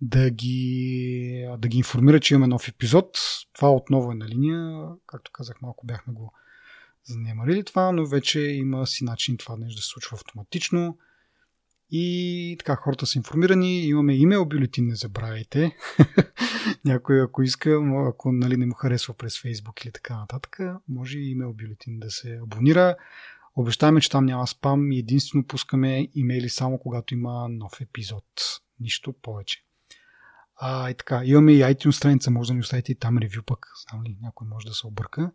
да ги, да ги информират, че имаме нов епизод, това отново е на линия. Както казах, малко бяхме го занемарили това, но вече има си начин това нещо да се случва автоматично. И така, хората са информирани. Имаме имейл бюлетин, не забравяйте. Някой, ако иска, ако нали, не му харесва през Facebook или така нататък, може и имейл бюлетин да се абонира. Обещаваме, че там няма спам и единствено пускаме имейли само когато има нов епизод. Нищо повече. А, и така, имаме и iTunes страница, може да ни оставите и там ревю пък. Знам ли, някой може да се обърка.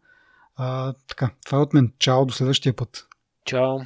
А, така, това е от мен. Чао, до следващия път. Чао.